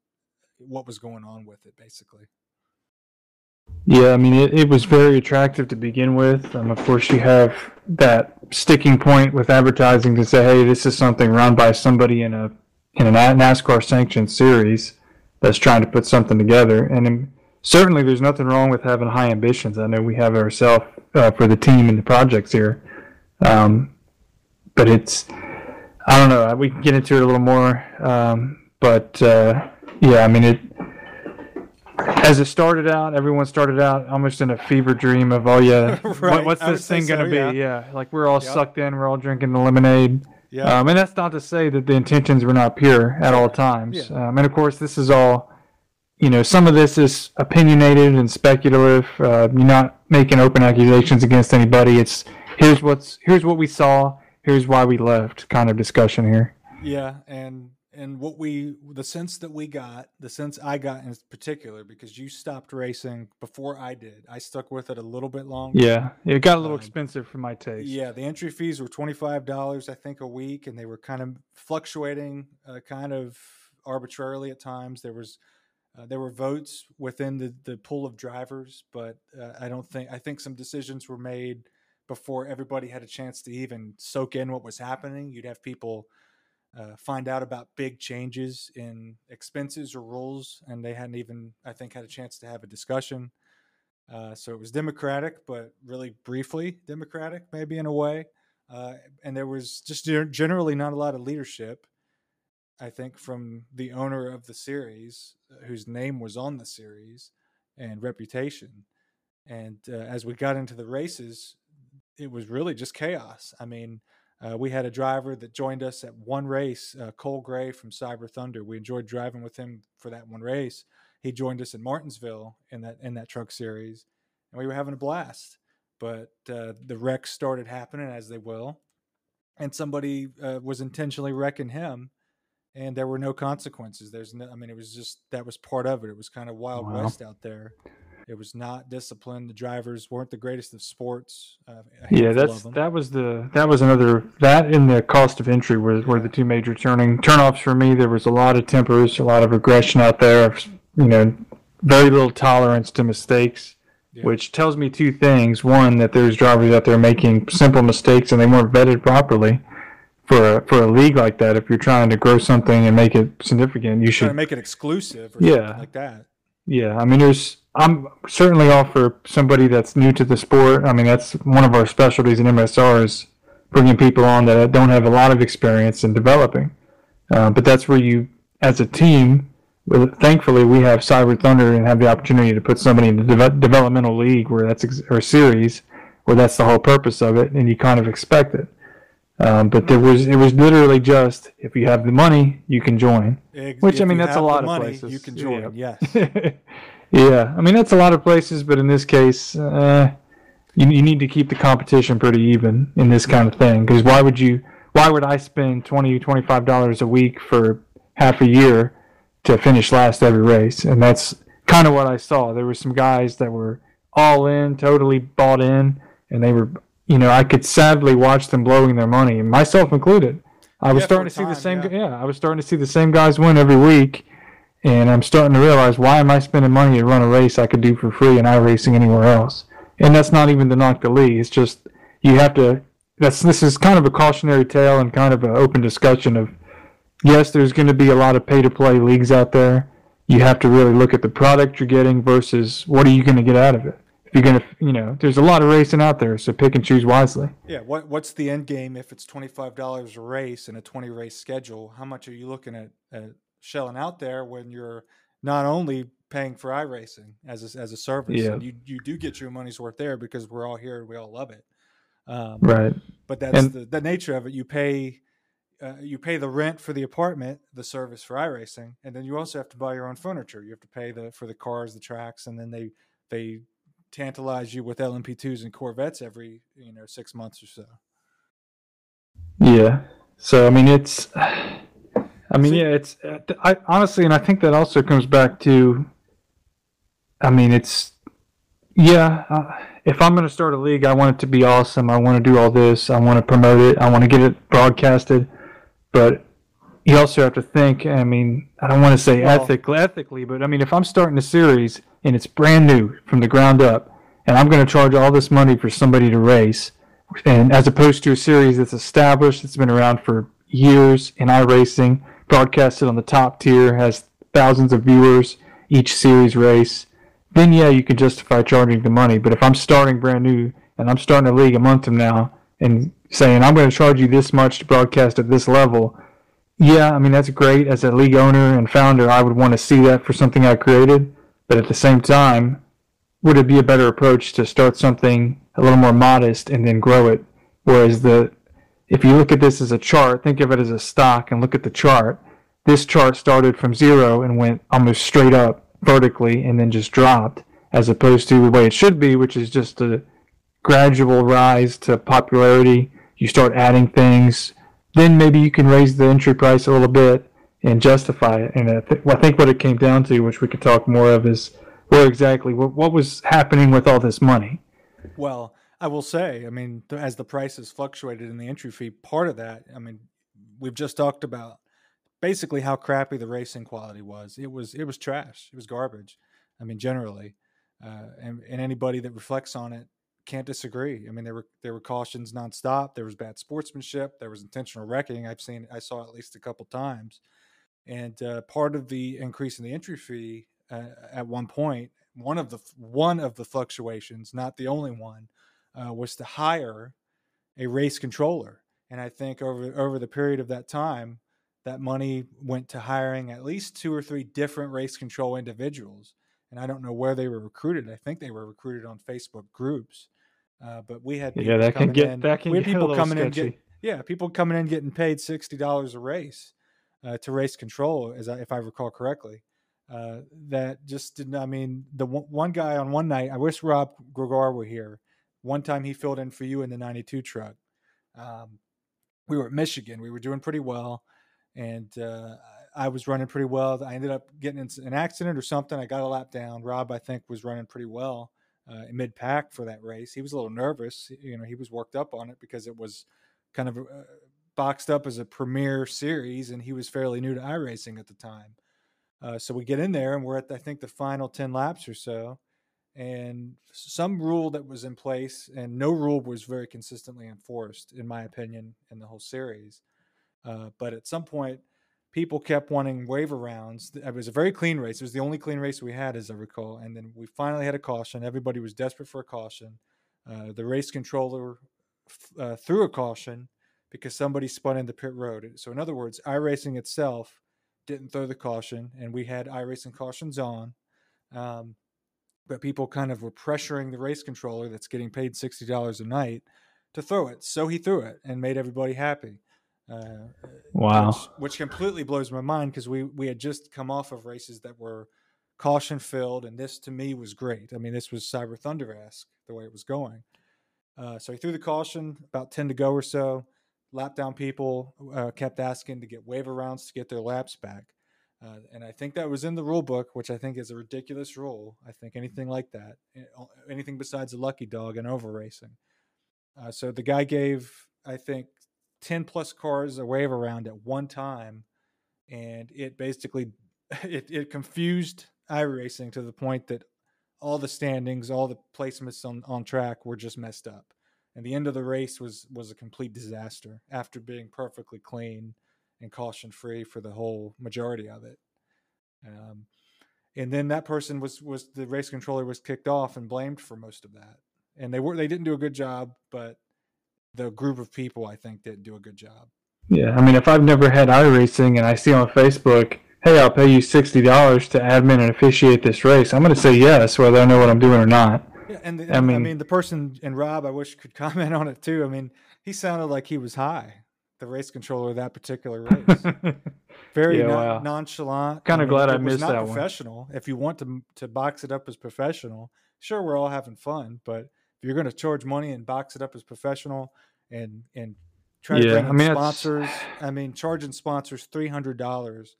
what was going on with it, basically. Yeah, I mean, it, it was very attractive to begin with. Um, of course, you have that sticking point with advertising to say, hey, this is something run by somebody in a in a NASCAR sanctioned series that's trying to put something together. And in, certainly, there's nothing wrong with having high ambitions. I know we have ourselves uh, for the team and the projects here. Um, but it's, I don't know, we can get into it a little more. Um, but uh, yeah, I mean, it, as it started out, everyone started out almost in a fever dream of, oh yeah, right. what, what's this thing going to be? Yeah. yeah. like we're all yep. sucked in, we're all drinking the lemonade. Yeah. Um, and that's not to say that the intentions were not pure at all times. Yeah. Um, and of course, this is all, you know, some of this is opinionated and speculative. Uh, you're not making open accusations against anybody. It's here's what's here's what we saw. Here's why we left. Kind of discussion here. Yeah, and and what we the sense that we got the sense i got in particular because you stopped racing before i did. I stuck with it a little bit longer. Yeah it got a little um, expensive for my taste. yeah the entry fees were $25 i think a week and they were kind of fluctuating uh, kind of arbitrarily at times. There was uh, there were votes within the, the pool of drivers but uh, i don't think i think some decisions were made before everybody had a chance to even soak in what was happening. You'd have people uh, find out about big changes in expenses or rules, and they hadn't even, I think, had a chance to have a discussion. Uh, so it was democratic, but really briefly democratic, maybe in a way. Uh, and there was just generally not a lot of leadership, I think, from the owner of the series, uh, whose name was on the series and reputation. And uh, as we got into the races, it was really just chaos. I mean, uh, we had a driver that joined us at one race, uh, Cole Gray from Cyber Thunder. We enjoyed driving with him for that one race. He joined us in Martinsville in that in that truck series, and we were having a blast. But uh, the wrecks started happening as they will, and somebody uh, was intentionally wrecking him, and there were no consequences. There's no, I mean, it was just that was part of it. It was kind of wild wow. west out there. It was not disciplined. The drivers weren't the greatest of sports. Uh, yeah, that's that was the that was another that in the cost of entry were were the two major turning turnoffs for me. There was a lot of tempers, a lot of aggression out there. You know, very little tolerance to mistakes. Yeah. Which tells me two things. One, that there's drivers out there making simple mistakes and they weren't vetted properly for a, for a league like that. If you're trying to grow something and make it significant, you should make it exclusive. yeah, like that. Yeah, I mean, there's I'm certainly all for somebody that's new to the sport. I mean, that's one of our specialties in MSR is bringing people on that don't have a lot of experience in developing. Uh, but that's where you, as a team, thankfully we have Cyber Thunder and have the opportunity to put somebody in the de- developmental league where that's ex- or series where that's the whole purpose of it, and you kind of expect it. Um, but there was it was literally just if you have the money, you can join. Which if I mean that's a lot of money, places. You can join. Yeah. Yes. Yeah, I mean that's a lot of places, but in this case, uh, you you need to keep the competition pretty even in this kind of thing. Because why would you? Why would I spend 20 25 dollars a week for half a year to finish last every race? And that's kind of what I saw. There were some guys that were all in, totally bought in, and they were, you know, I could sadly watch them blowing their money, myself included. I was yeah, starting to see the same. Yeah. yeah, I was starting to see the same guys win every week and I'm starting to realize why am I spending money to run a race I could do for free in racing anywhere else? And that's not even to knock the league. It's just you have to. That's this is kind of a cautionary tale and kind of an open discussion of yes, there's going to be a lot of pay to play leagues out there. You have to really look at the product you're getting versus what are you going to get out of it. If you're going to, you know, there's a lot of racing out there, so pick and choose wisely. Yeah. What What's the end game if it's twenty five dollars a race and a twenty race schedule? How much are you looking at, at shelling out there when you're not only paying for iRacing as a, as a service. Yeah. And you, you do get your money's worth there because we're all here and we all love it. Um, right. But that's and, the, the nature of it. You pay uh, you pay the rent for the apartment, the service for iRacing, and then you also have to buy your own furniture. You have to pay the for the cars, the tracks, and then they they tantalize you with LMP2s and Corvettes every you know six months or so. Yeah. So I mean, it's I mean, yeah, it's I honestly, and I think that also comes back to, I mean, it's Yeah, uh, if I'm going to start a league, I want it to be awesome. I want to do all this. I want to promote it. I want to get it broadcasted. But you also have to think. I mean, I don't want to say well, ethically, ethically, but I mean, if I'm starting a series and it's brand new from the ground up, and I'm going to charge all this money for somebody to race, and as opposed to a series that's established, that's been around for years in iRacing, broadcasted on the top tier, has thousands of viewers each series race, then yeah, you can justify charging the money. But if I'm starting brand new and I'm starting a league a month from now and saying I'm going to charge you this much to broadcast at this level, yeah, I mean that's great. As a league owner and founder, I would want to see that for something I created. But at the same time, would it be a better approach to start something a little more modest and then grow it? Whereas the if you look at this as a chart, think of it as a stock and look at the chart. This chart started from zero and went almost straight up vertically and then just dropped, as opposed to the way it should be, which is just a gradual rise to popularity. You start adding things, then maybe you can raise the entry price a little bit and justify it. And I, th- I think what it came down to, which we could talk more of, is where exactly what, what was happening with all this money. Well, I will say, I mean, as the prices fluctuated in the entry fee, part of that, I mean, we've just talked about basically how crappy the racing quality was. It was it was trash. It was garbage. I mean, generally, uh, and, and anybody that reflects on it can't disagree. I mean, there were there were cautions nonstop. There was bad sportsmanship. There was intentional wrecking. I've seen I saw at least a couple times, and uh, part of the increase in the entry fee uh, at one point, one of the one of the fluctuations, not the only one, uh, was to hire a race controller. And I think over over the period of that time, that money went to hiring at least two or three different race control individuals. And I don't know where they were recruited. I think they were recruited on Facebook groups. Uh, but we had yeah, that can get in, that can we had get people coming sketchy. in. Get, yeah, people coming in getting paid sixty dollars a race uh, to race control, as I, if I recall correctly. Uh, that just didn't. I mean, the one, one guy on one night. I wish Rob Gregoire were here. One time he filled in for you in the '92 truck. Um, we were at Michigan. We were doing pretty well and uh, I was running pretty well. I ended up getting into an accident or something. I got a lap down. Rob, I think, was running pretty well uh, mid pack for that race. He was a little nervous. You know, he was worked up on it because it was kind of uh, boxed up as a premier series, and he was fairly new to iRacing at the time. Uh, so we get in there, and we're at I think the final ten laps or so, and some rule that was in place, and no rule was very consistently enforced, in my opinion, in the whole series uh, but at some point, people kept wanting waiver rounds. It was a very clean race. It was the only clean race we had, as I recall. And then we finally had a caution. Everybody was desperate for a caution. Uh, the race controller uh, threw a caution because somebody spun into pit road. So, in other words, iRacing itself didn't throw the caution, and we had iRacing cautions on. Um, but people kind of were pressuring the race controller that's getting paid $60 a night to throw it. So he threw it and made everybody happy. Uh, wow. Which, which, completely blows my mind because we we had just come off of races that were caution filled, and this to me was great. I mean, this was Cyber Thunder esque the way it was going. Uh, so he threw the caution, about ten to go or so. Lap down people uh, kept asking to get waiver rounds to get their laps back. Uh, and I think that was in the rule book, which I think is a ridiculous rule. I think anything like that, eh, anything besides a lucky dog and over racing. Uh, so the guy gave, I think, 10 plus cars a wave around at one time and it basically it, it confused iRacing to the point that all the standings all the placements on, on track were just messed up and the end of the race was was a complete disaster after being perfectly clean and caution free for the whole majority of it um, and then that person was was the race controller was kicked off and blamed for most of that and they were they didn't do a good job but the group of people I think didn't do a good job. Yeah, I mean, if I've never had iRacing and I see on Facebook, hey, I'll pay you sixty dollars to admin and officiate this race, I'm going to say yes, whether I know what I'm doing or not. Yeah, and the, I mean, I mean, the person and Rob, I wish could comment on it too. I mean, he sounded like he was high. The race controller of that particular race, very yeah, non- wow. nonchalant. Kind of I mean, glad I missed that professional. one. If you want to to box it up as professional, sure, we're all having fun, but if you're going to charge money and box it up as professional, and and try yeah, to bring I mean, sponsors. I mean, charging sponsors three hundred dollars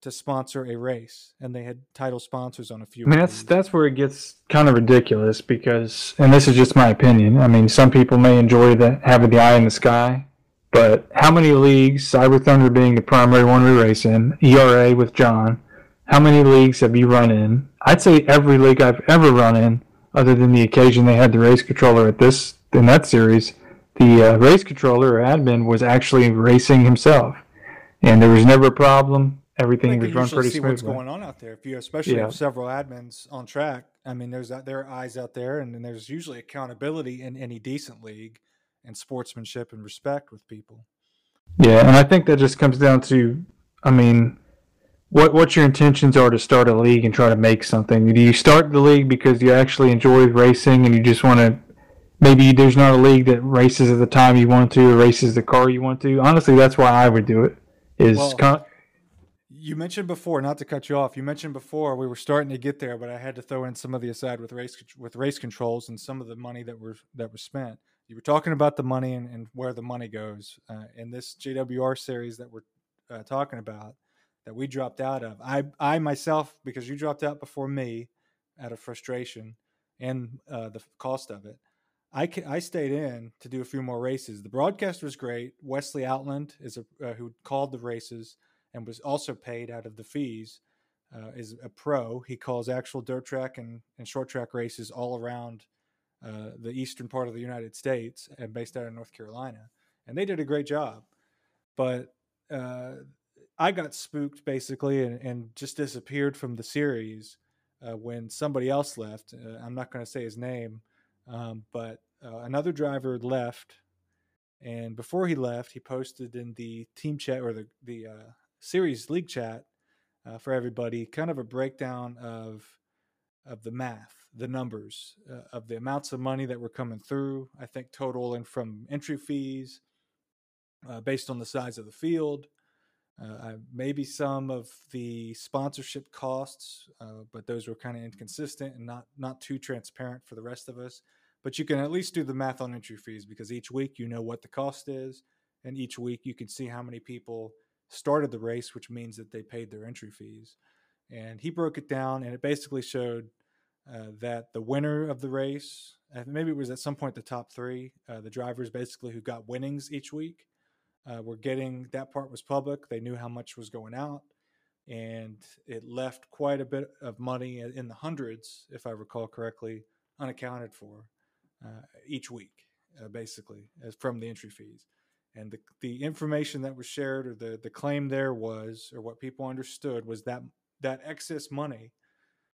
to sponsor a race, and they had title sponsors on a few. I mean, that's that's where it gets kind of ridiculous because, and this is just my opinion. I mean, some people may enjoy the having the eye in the sky, but how many leagues, Cyber Thunder being the primary one we race in, ERA with John, how many leagues have you run in? I'd say every league I've ever run in, other than the occasion they had the race controller at this in that series, the uh, race controller or admin was actually racing himself, and there was never a problem everything was run pretty see smoothly. What's going on out there? If you especially yeah. have several admins on track, I mean, there's there are eyes out there, and then there's usually accountability in any decent league, and sportsmanship and respect with people. Yeah, and I think that just comes down to, I mean, what what your intentions are to start a league and try to make something. Do you start the league because you actually enjoy racing and you just want to? Maybe there's not a league that races at the time you want to, or races the car you want to. Honestly, that's why I would do it. Is well, con- you mentioned before, not to cut you off. You mentioned before we were starting to get there, but I had to throw in some of the aside with race with race controls and some of the money that were that was spent. You were talking about the money and, and where the money goes uh, in this JWR series that we're uh, talking about that we dropped out of. I I myself because you dropped out before me out of frustration and uh, the cost of it. I, I stayed in to do a few more races. The broadcast was great. Wesley Outland is a, uh, who called the races and was also paid out of the fees, uh, is a pro. He calls actual dirt track and, and short track races all around uh, the eastern part of the United States and based out of North Carolina. And they did a great job. But uh, I got spooked basically and, and, just disappeared from the series uh, when somebody else left. Uh, I'm not going to say his name, um, but uh, another driver left. And before he left, he posted in the team chat or the, the series league chat for everybody, kind of a breakdown of of the math, the numbers uh, of the amounts of money that were coming through. I think total and from entry fees, uh, based on the size of the field, uh, maybe some of the sponsorship costs, uh, but those were kind of inconsistent and not not too transparent for the rest of us. But you can at least do the math on entry fees because each week you know what the cost is, and each week you can see how many people started the race, which means that they paid their entry fees. And he broke it down, and it basically showed uh, that the winner of the race, maybe it was at some point the top three, uh, the drivers basically who got winnings each week, uh, were getting that part was public. They knew how much was going out, and it left quite a bit of money in the hundreds, if I recall correctly, unaccounted for uh, each week, uh, basically, as from the entry fees and the, the information that was shared or the, the claim there was or what people understood was that that excess money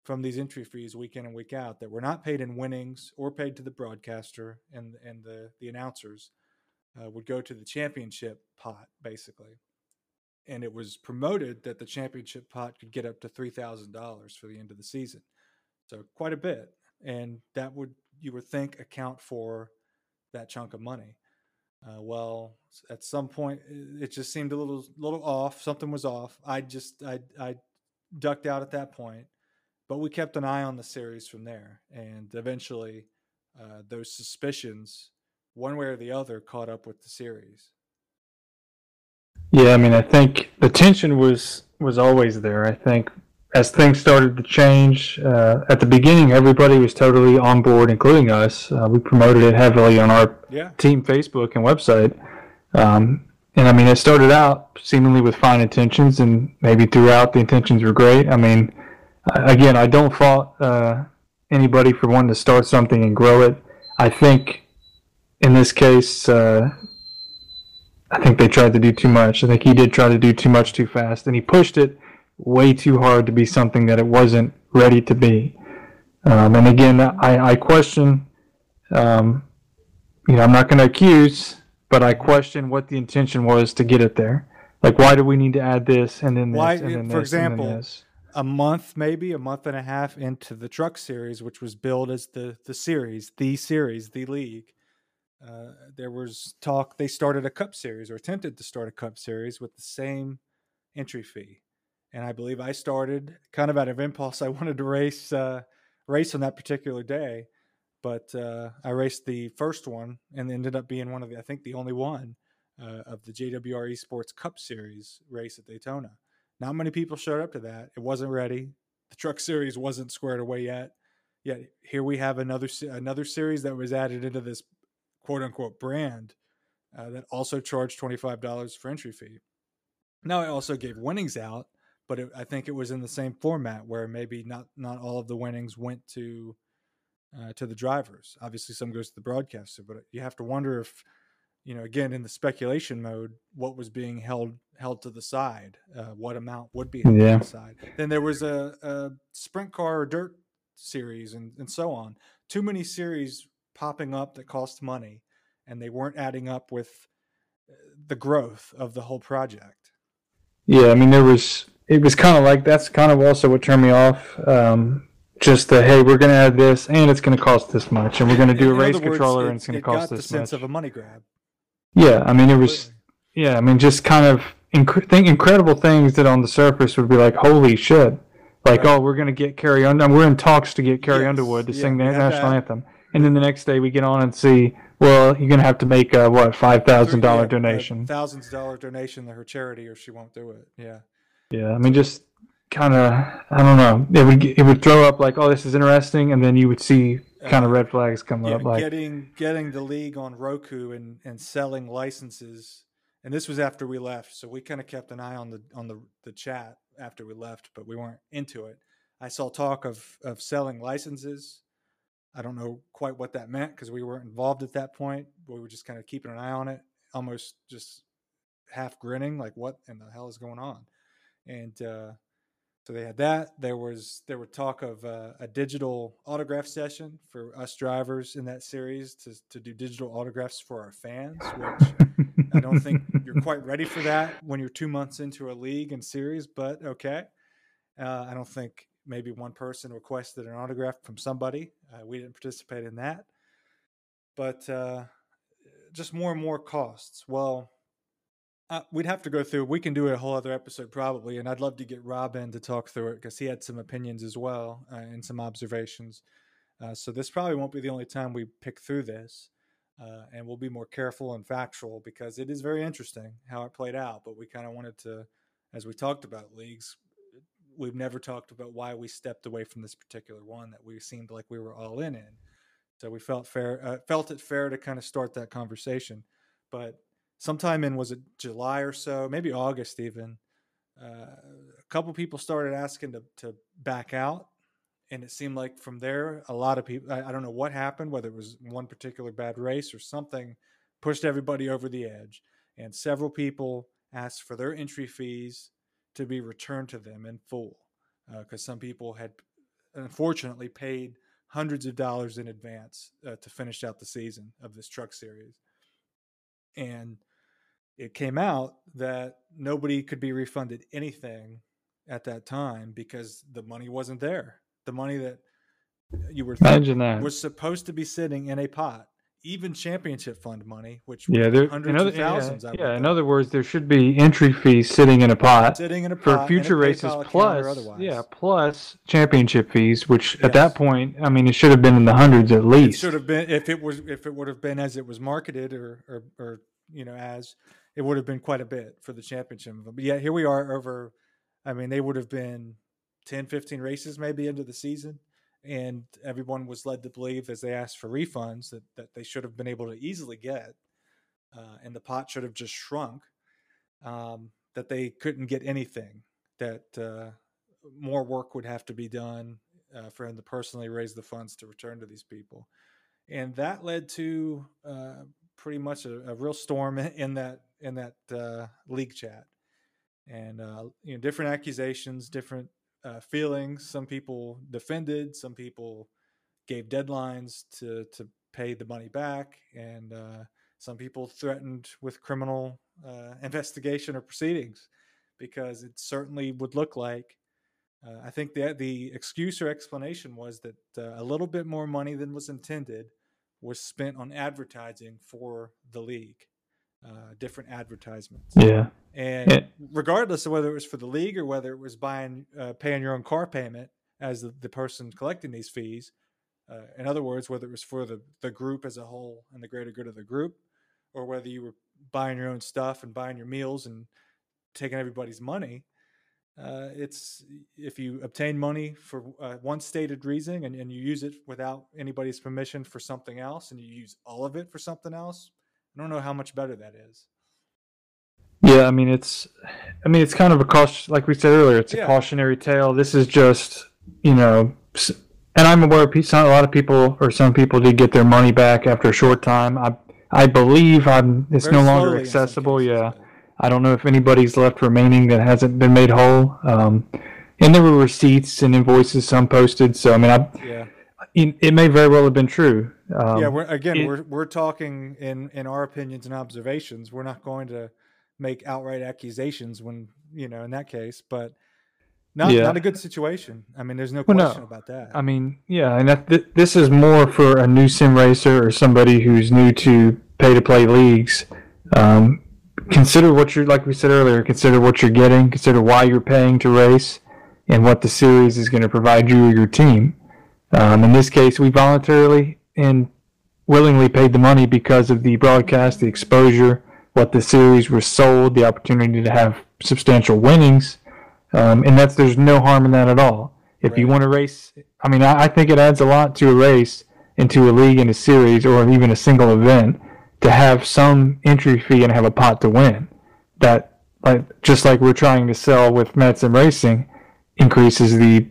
from these entry fees week in and week out that were not paid in winnings or paid to the broadcaster and and the the announcers uh, would go to the championship pot basically. And it was promoted that the championship pot could get up to $3000 for the end of the season. So quite a bit. And that would you would think account for that chunk of money. Uh, well, at some point, it just seemed a little little off. Something was off. I just I I ducked out at that point, but we kept an eye on the series from there, and eventually, uh, those suspicions, one way or the other, caught up with the series. Yeah, I mean, I think the tension was was always there. I think as things started to change, uh, at the beginning, everybody was totally on board, including us. Uh, we promoted it heavily on our yeah. team Facebook and website. Um, and I mean, it started out seemingly with fine intentions, and maybe throughout the intentions were great. I mean, again, I don't fault uh, anybody for wanting to start something and grow it. I think in this case, uh, I think they tried to do too much. I think he did try to do too much too fast, and he pushed it way too hard to be something that it wasn't ready to be. Um, and again, I, I question, um, you know, I'm not going to accuse, but I question what the intention was to get it there. Like, why do we need to add this and then this why, and then For this example, and then this? A month, maybe a month and a half into the truck series, which was billed as the the series, the series, the league. Uh, there was talk they started a cup series or attempted to start a cup series with the same entry fee and I believe I started kind of out of impulse. I wanted to race uh, race on that particular day, but uh, I raced the first one and ended up being one of the I think the only one uh, of the JWR Esports Cup Series race at Daytona. Not many people showed up to that. It wasn't ready. The truck series wasn't squared away yet. Yet here we have another another series that was added into this quote unquote brand uh, that also charged twenty five dollars for entry fee. Now I also gave winnings out, but it, I think it was in the same format where maybe not not all of the winnings went to uh, to the drivers. Obviously, some goes to the broadcaster, but you have to wonder if you know again in the speculation mode what was being held held to the side uh, what amount would be held yeah. to the side then there was a, a sprint car or dirt series and, and so on too many series popping up that cost money and they weren't adding up with uh, the growth of the whole project yeah i mean there was it was kind of like that's kind of also what turned me off um, just the hey we're going to add this and it's going to cost this much and we're going to do a race words, controller it, and it's going to cost this much. the sense much. of a money grab yeah, I mean it was. Yeah, I mean just kind of inc- think incredible things that on the surface would be like, holy shit! Like, right. oh, we're gonna get Carrie Underwood. We're in talks to get Carrie yes. Underwood to yeah, sing the national anthem, and then the next day we get on and see, well, you're gonna have to make a what five thousand dollar donation, thousands dollar donation to her charity, or she won't do it. Yeah. Yeah, I mean just kind of I don't know. It would it would throw up like, oh, this is interesting, and then you would see kind of red flags come yeah, up. Like getting getting the league on Roku and and selling licenses. And this was after we left, so we kind of kept an eye on the on the the chat after we left, but we weren't into it. I saw talk of of selling licenses. I don't know quite what that meant because we weren't involved at that point. We were just kind of keeping an eye on it, almost just half grinning, like what in the hell is going on? And uh, so they had that. There was there were talk of uh, a digital autograph session for us drivers in that series to to do digital autographs for our fans, which I don't think you're quite ready for that when you're two months into a league and series. But okay, uh, I don't think maybe one person requested an autograph from somebody. Uh, we didn't participate in that, but uh, just more and more costs. Well uh, we'd have to go through. We can do a whole other episode probably, and I'd love to get Robin to talk through it because he had some opinions as well uh, and some observations. Uh, so this probably won't be the only time we pick through this, uh, and we'll be more careful and factual because it is very interesting how it played out. But we kind of wanted to, as we talked about leagues, we've never talked about why we stepped away from this particular one that we seemed like we were all in in. So we felt fair, uh, felt it fair to kind of start that conversation, but sometime in was it July or so, maybe August even. Uh, a couple people started asking to to back out, and it seemed like from there a lot of people. I, I don't know what happened, whether it was one particular bad race or something, pushed everybody over the edge, and several people asked for their entry fees to be returned to them in full, because uh, some people had unfortunately paid hundreds of dollars in advance uh, to finish out the season of this truck series. And it came out that nobody could be refunded anything at that time because the money wasn't there. The money that you were imagine that was supposed to be sitting in a pot, even championship fund money, which yeah, there hundreds other, of thousands. Yeah, yeah in other words, there should be entry fees sitting in a pot, sitting in a pot for future races, plus yeah, plus championship fees, which yes. at that point, I mean, it should have been in the hundreds at least. It should have been if it was if it would have been as it was marketed or or, or you know as it would have been quite a bit for the championship. But yeah, here we are over, I mean, they would have been 10, 15 races maybe into the season. And everyone was led to believe as they asked for refunds that, that they should have been able to easily get. Uh, and the pot should have just shrunk, um, that they couldn't get anything, that uh, more work would have to be done uh, for him to personally raise the funds to return to these people. And that led to uh, pretty much a, a, real storm in that in that uh, league chat, and uh, you know different accusations, different uh, feelings. Some people defended, some people gave deadlines to to pay the money back, and uh, some people threatened with criminal uh, investigation or proceedings because it certainly would look like. Uh, I think the the excuse or explanation was that a little bit more money than was intended was spent on advertising for the league uh, different advertisements. Yeah. And yeah. regardless of whether it was for the league or whether it was buying, uh, paying your own car payment as the, the person collecting these fees, uh, in other words, whether it was for the, the group as a whole and the greater good of the group, or whether you were buying your own stuff and buying your meals and taking everybody's money, uh, it's if you obtain money for uh, one stated reason and, and you use it without anybody's permission for something else and you use all of it for something else i don't know how much better that is. Yeah i mean it's i mean it's kind of a caution like we said earlier it's a Yeah. cautionary tale. This is just you know and i'm aware some, a lot of people or some people did get their money back after a short time. I i believe i'm it's Very no longer accessible yeah I don't know if anybody's left remaining that hasn't been made whole. Um, and there were receipts and invoices some posted. So I mean, I, yeah it, may very well have been true. Um, yeah we're, again it- we're, we're talking in in our opinions and observations we're not going to make outright accusations when you know in that case but not Yeah. not a good situation i mean there's no Well, no. question about that I mean, yeah, and that, th- this is more for a new sim racer or somebody who's new to pay to play leagues. Um, consider what you're, like we said earlier, consider what you're getting, consider why you're paying to race, and what the series is going to provide you or your team. Um, in this case, we voluntarily and willingly paid the money because of the broadcast, the exposure, what the series was sold, the opportunity to have substantial winnings, um, and that's there's no harm in that at all. If you want to race, I mean, I, I think it adds a lot to a race, into a league, in a series, or even a single event, to have some entry fee and have a pot to win. That, like, just like we're trying to sell with Mad Sim Racing, increases the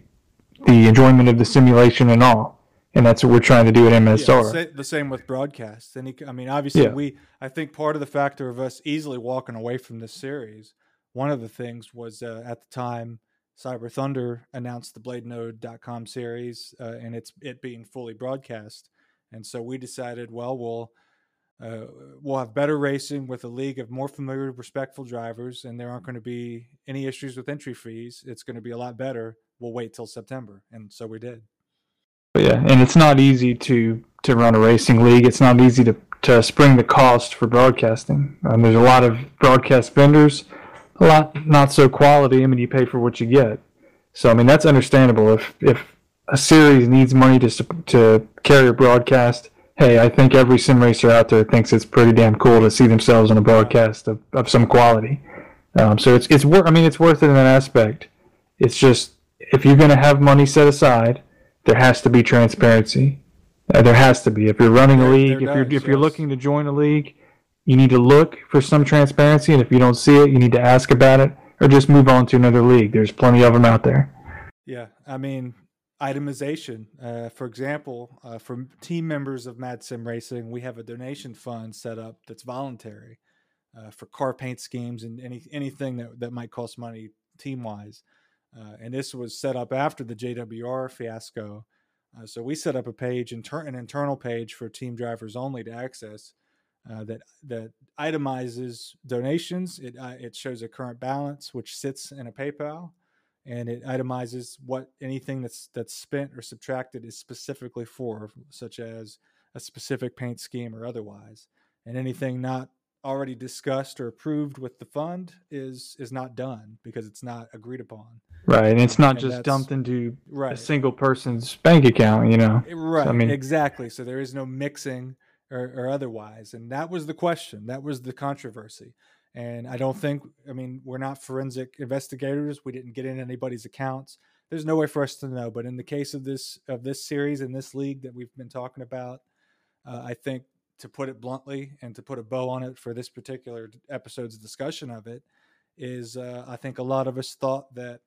the enjoyment of the simulation and all, and that's what we're trying to do at Yeah, MSR. sa- the same with broadcast. Any, I mean, obviously, Yeah. we. I think part of the factor of us easily walking away from this series, one of the things was uh, at the time, Cyber Thunder announced the BladeNode.com series, uh, and it's it being fully broadcast, and so we decided, well, we'll. Uh, we'll have better racing with a league of more familiar, respectful drivers, and there aren't going to be any issues with entry fees. It's going to be a lot better. We'll wait till September, and so we did. But yeah, and it's not easy to to run a racing league. It's not easy to to spring the cost for broadcasting. Um, there's a lot of broadcast vendors, a lot not so quality. I mean, you pay for what you get. So I mean, that's understandable. If if a series needs money to to carry a broadcast, hey, I think every sim racer out there thinks it's pretty damn cool to see themselves on a broadcast of, of some quality. Um, so it's it's worth. I mean, it's worth it in that aspect. It's just if you're going to have money set aside, there has to be transparency. Uh, there has to be. If you're running a league, if you're if you're looking to join a league, you need to look for some transparency, and if you don't see it, you need to ask about it, or just move on to another league. There's plenty of them out there. Yeah, I mean, itemization. Uh, for example, uh, for team members of Mad Sim Racing, we have a donation fund set up that's voluntary uh, for car paint schemes and any anything that, that might cost money team wise. Uh, and this was set up after the JWR fiasco. Uh, so we set up a page, inter- an internal page for team drivers only to access uh, that that itemizes donations. It it shows a current balance, which sits in a PayPal and it itemizes what anything that's that's spent or subtracted is specifically for, such as a specific paint scheme or otherwise. And anything not already discussed or approved with the fund is is not done because it's not agreed upon. Right, and it's not And just dumped into a single person's bank account. You know. Eh, Right. I mean- exactly. So there is no mixing or, or otherwise. And that was the question. That was the controversy. And I don't think, I mean, we're not forensic investigators. We didn't get in anybody's accounts. There's no way for us to know. But in the case of this of this series and this league that we've been talking about, uh, I think to put it bluntly and to put a bow on it for this particular episode's discussion of it is uh, I think a lot of us thought that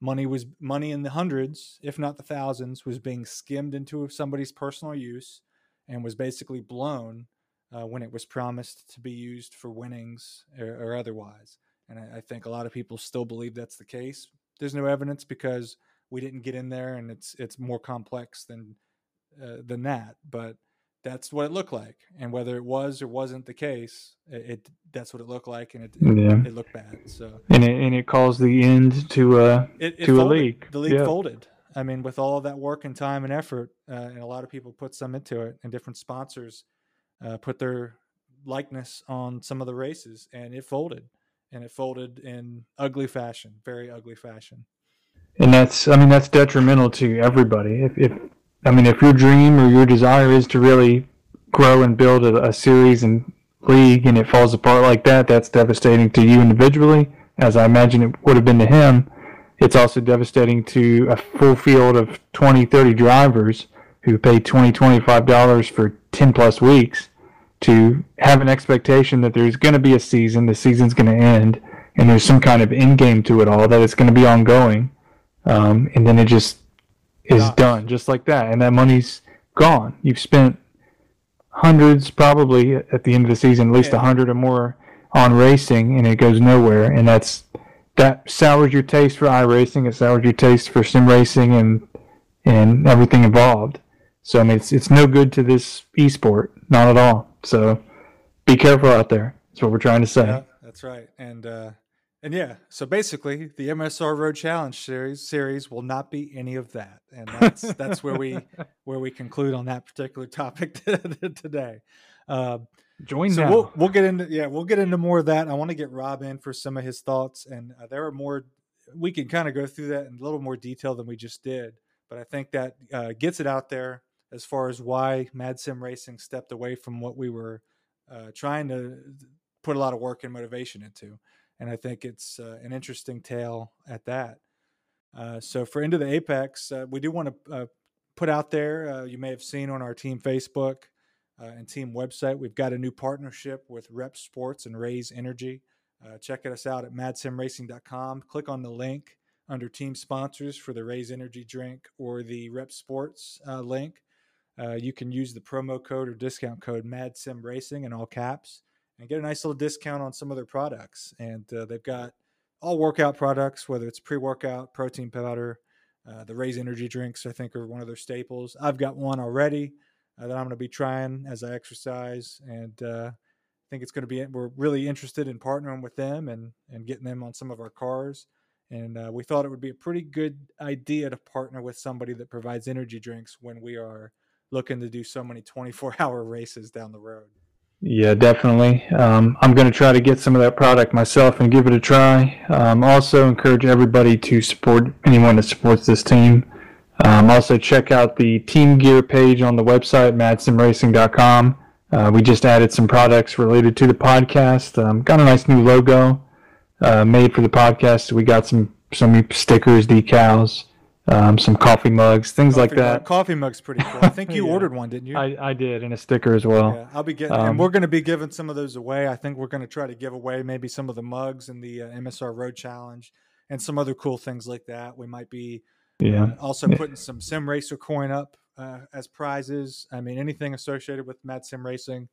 money was money in the hundreds, if not the thousands, was being skimmed into somebody's personal use and was basically blown uh, when it was promised to be used for winnings or, or otherwise. And I, I think a lot of people still believe that's the case. There's no evidence because we didn't get in there, and it's it's more complex than uh, than that. But that's what it looked like, and whether it was or wasn't the case, it, it that's what it looked like, and it it, Yeah. it looked bad. So And it and it caused the end to uh it, to a folded. league. The league Yeah. folded. I mean, with all that work and time and effort, uh, and a lot of people put some into it, and different sponsors uh, put their likeness on some of the races, and it folded. And it folded in ugly fashion, very ugly fashion. and that's I mean that's detrimental to everybody. If, if I mean if your dream or your desire is to really grow and build a, a series and league and it falls apart like that, that's devastating to you individually, as I imagine it would have been to him. it's also devastating to a full field of 20, 30 drivers who pay 20, 25 dollars for 10 plus weeks to have an expectation that there's going to be a season, the season's going to end, and there's some kind of end game to it all, that it's going to be ongoing, um, and then it just is Gosh. done, just like that, and that money's gone. You've spent hundreds, probably at the end of the season, at least a yeah. hundred or more on racing, and it goes nowhere, and that's that sours your taste for iRacing. It sours your taste for sim racing and and everything involved. So I mean, it's it's no good to this esport, not at all. So be careful out there. That's what we're trying to say. Yeah, that's right. And uh, and yeah, so basically, the MSR Road Challenge series series will not be any of that, and that's that's where we where we conclude on that particular topic today. Uh, Join so now. We'll, we'll get into yeah we'll get into more of that. I want to get Rob in for some of his thoughts, and uh, there are more. We can kind of go through that in a little more detail than we just did, but I think that uh, gets it out there as far as why Mad Sim Racing stepped away from what we were uh, trying to put a lot of work and motivation into. And I think it's uh, an interesting tale at that. Uh, so for Into the Apex, uh, we do want to uh, put out there, uh, you may have seen on our team Facebook and team website, we've got a new partnership with REPP Sports and Raze Energy. check us out at madsimracing.com. Click on the link under team sponsors for the Raze Energy drink or the REPP Sports link uh, you can use the promo code or discount code MadSim Racing in all caps and get a nice little discount on some of their products. And uh, they've got all workout products, whether it's pre-workout, protein powder, uh, the Raze Energy drinks. I think are one of their staples. I've got one already uh, that I'm going to be trying as I exercise, and uh, I think it's going to be. We're really interested in partnering with them and and getting them on some of our cars. And uh, we thought it would be a pretty good idea to partner with somebody that provides energy drinks when we are looking to do so many 24 hour races down the road. Yeah, definitely. Um, I'm going to try to get some of that product myself and give it a try. Um, also, encourage everybody to support anyone that supports this team. Um, also, check out the Team Gear page on the website, madsimracing.com. Uh, we just added some products related to the podcast. Um, got a nice new logo uh, made for the podcast. We got some some stickers, decals, um, some coffee mugs, things coffee like that. Mug, coffee mug's pretty cool. I think you yeah. ordered one, didn't you? I, I did, and a sticker as well. Yeah, I'll be getting, um, and we're going to be giving some of those away. I think we're going to try to give away maybe some of the mugs in the uh, MSR Road Challenge and some other cool things like that. We might be yeah. Uh, also putting some Sim Racer coin up uh, as prizes. I mean, anything associated with Mad Sim Racing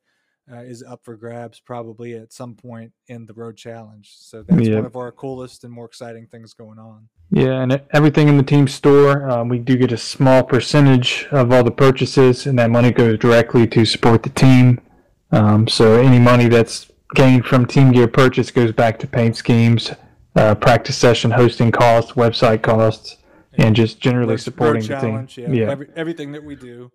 uh, is up for grabs probably at some point in the road challenge. So that's yeah. one of our coolest and more exciting things going on. Yeah, and everything in the team store, um, we do get a small percentage of all the purchases, and that money goes directly to support the team. Um, so any money that's gained from Team Gear purchase goes back to paint schemes, uh, practice session hosting costs, website costs, and just generally supporting the team. Yeah, yeah. Every, everything that we do.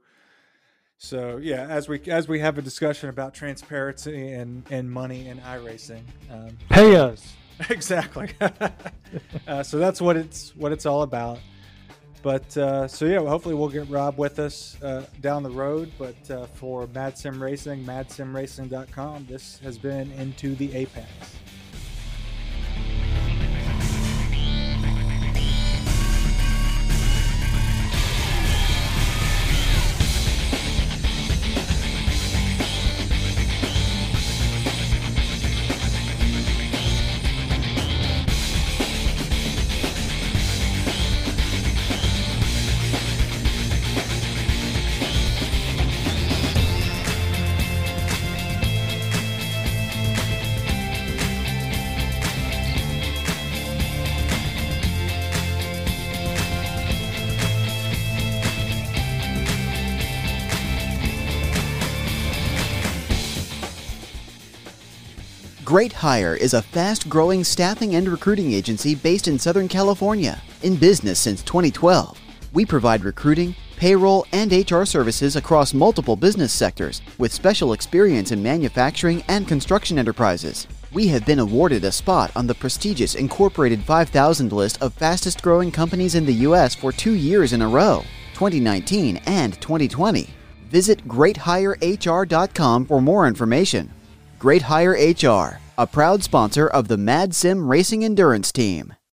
So yeah, as we as we have a discussion about transparency and and money in iRacing, um, pay us exactly. uh, so that's what it's what it's all about. But uh, so yeah, hopefully we'll get Rob with us uh, down the road. But uh, for Mad Sim Racing, MadSimRacing.com, this has been into the apex. Great Hire is a fast growing staffing and recruiting agency based in Southern California, in business since 2012. We provide recruiting, payroll, and HR services across multiple business sectors with special experience in manufacturing and construction enterprises. We have been awarded a spot on the prestigious Incorporated 5000 list of fastest growing companies in the U.S. for two years in a row, 2019 and 2020. Visit greathirehr.com for more information. Great Hire HR, a proud sponsor of the Mad Sim Racing Endurance Team.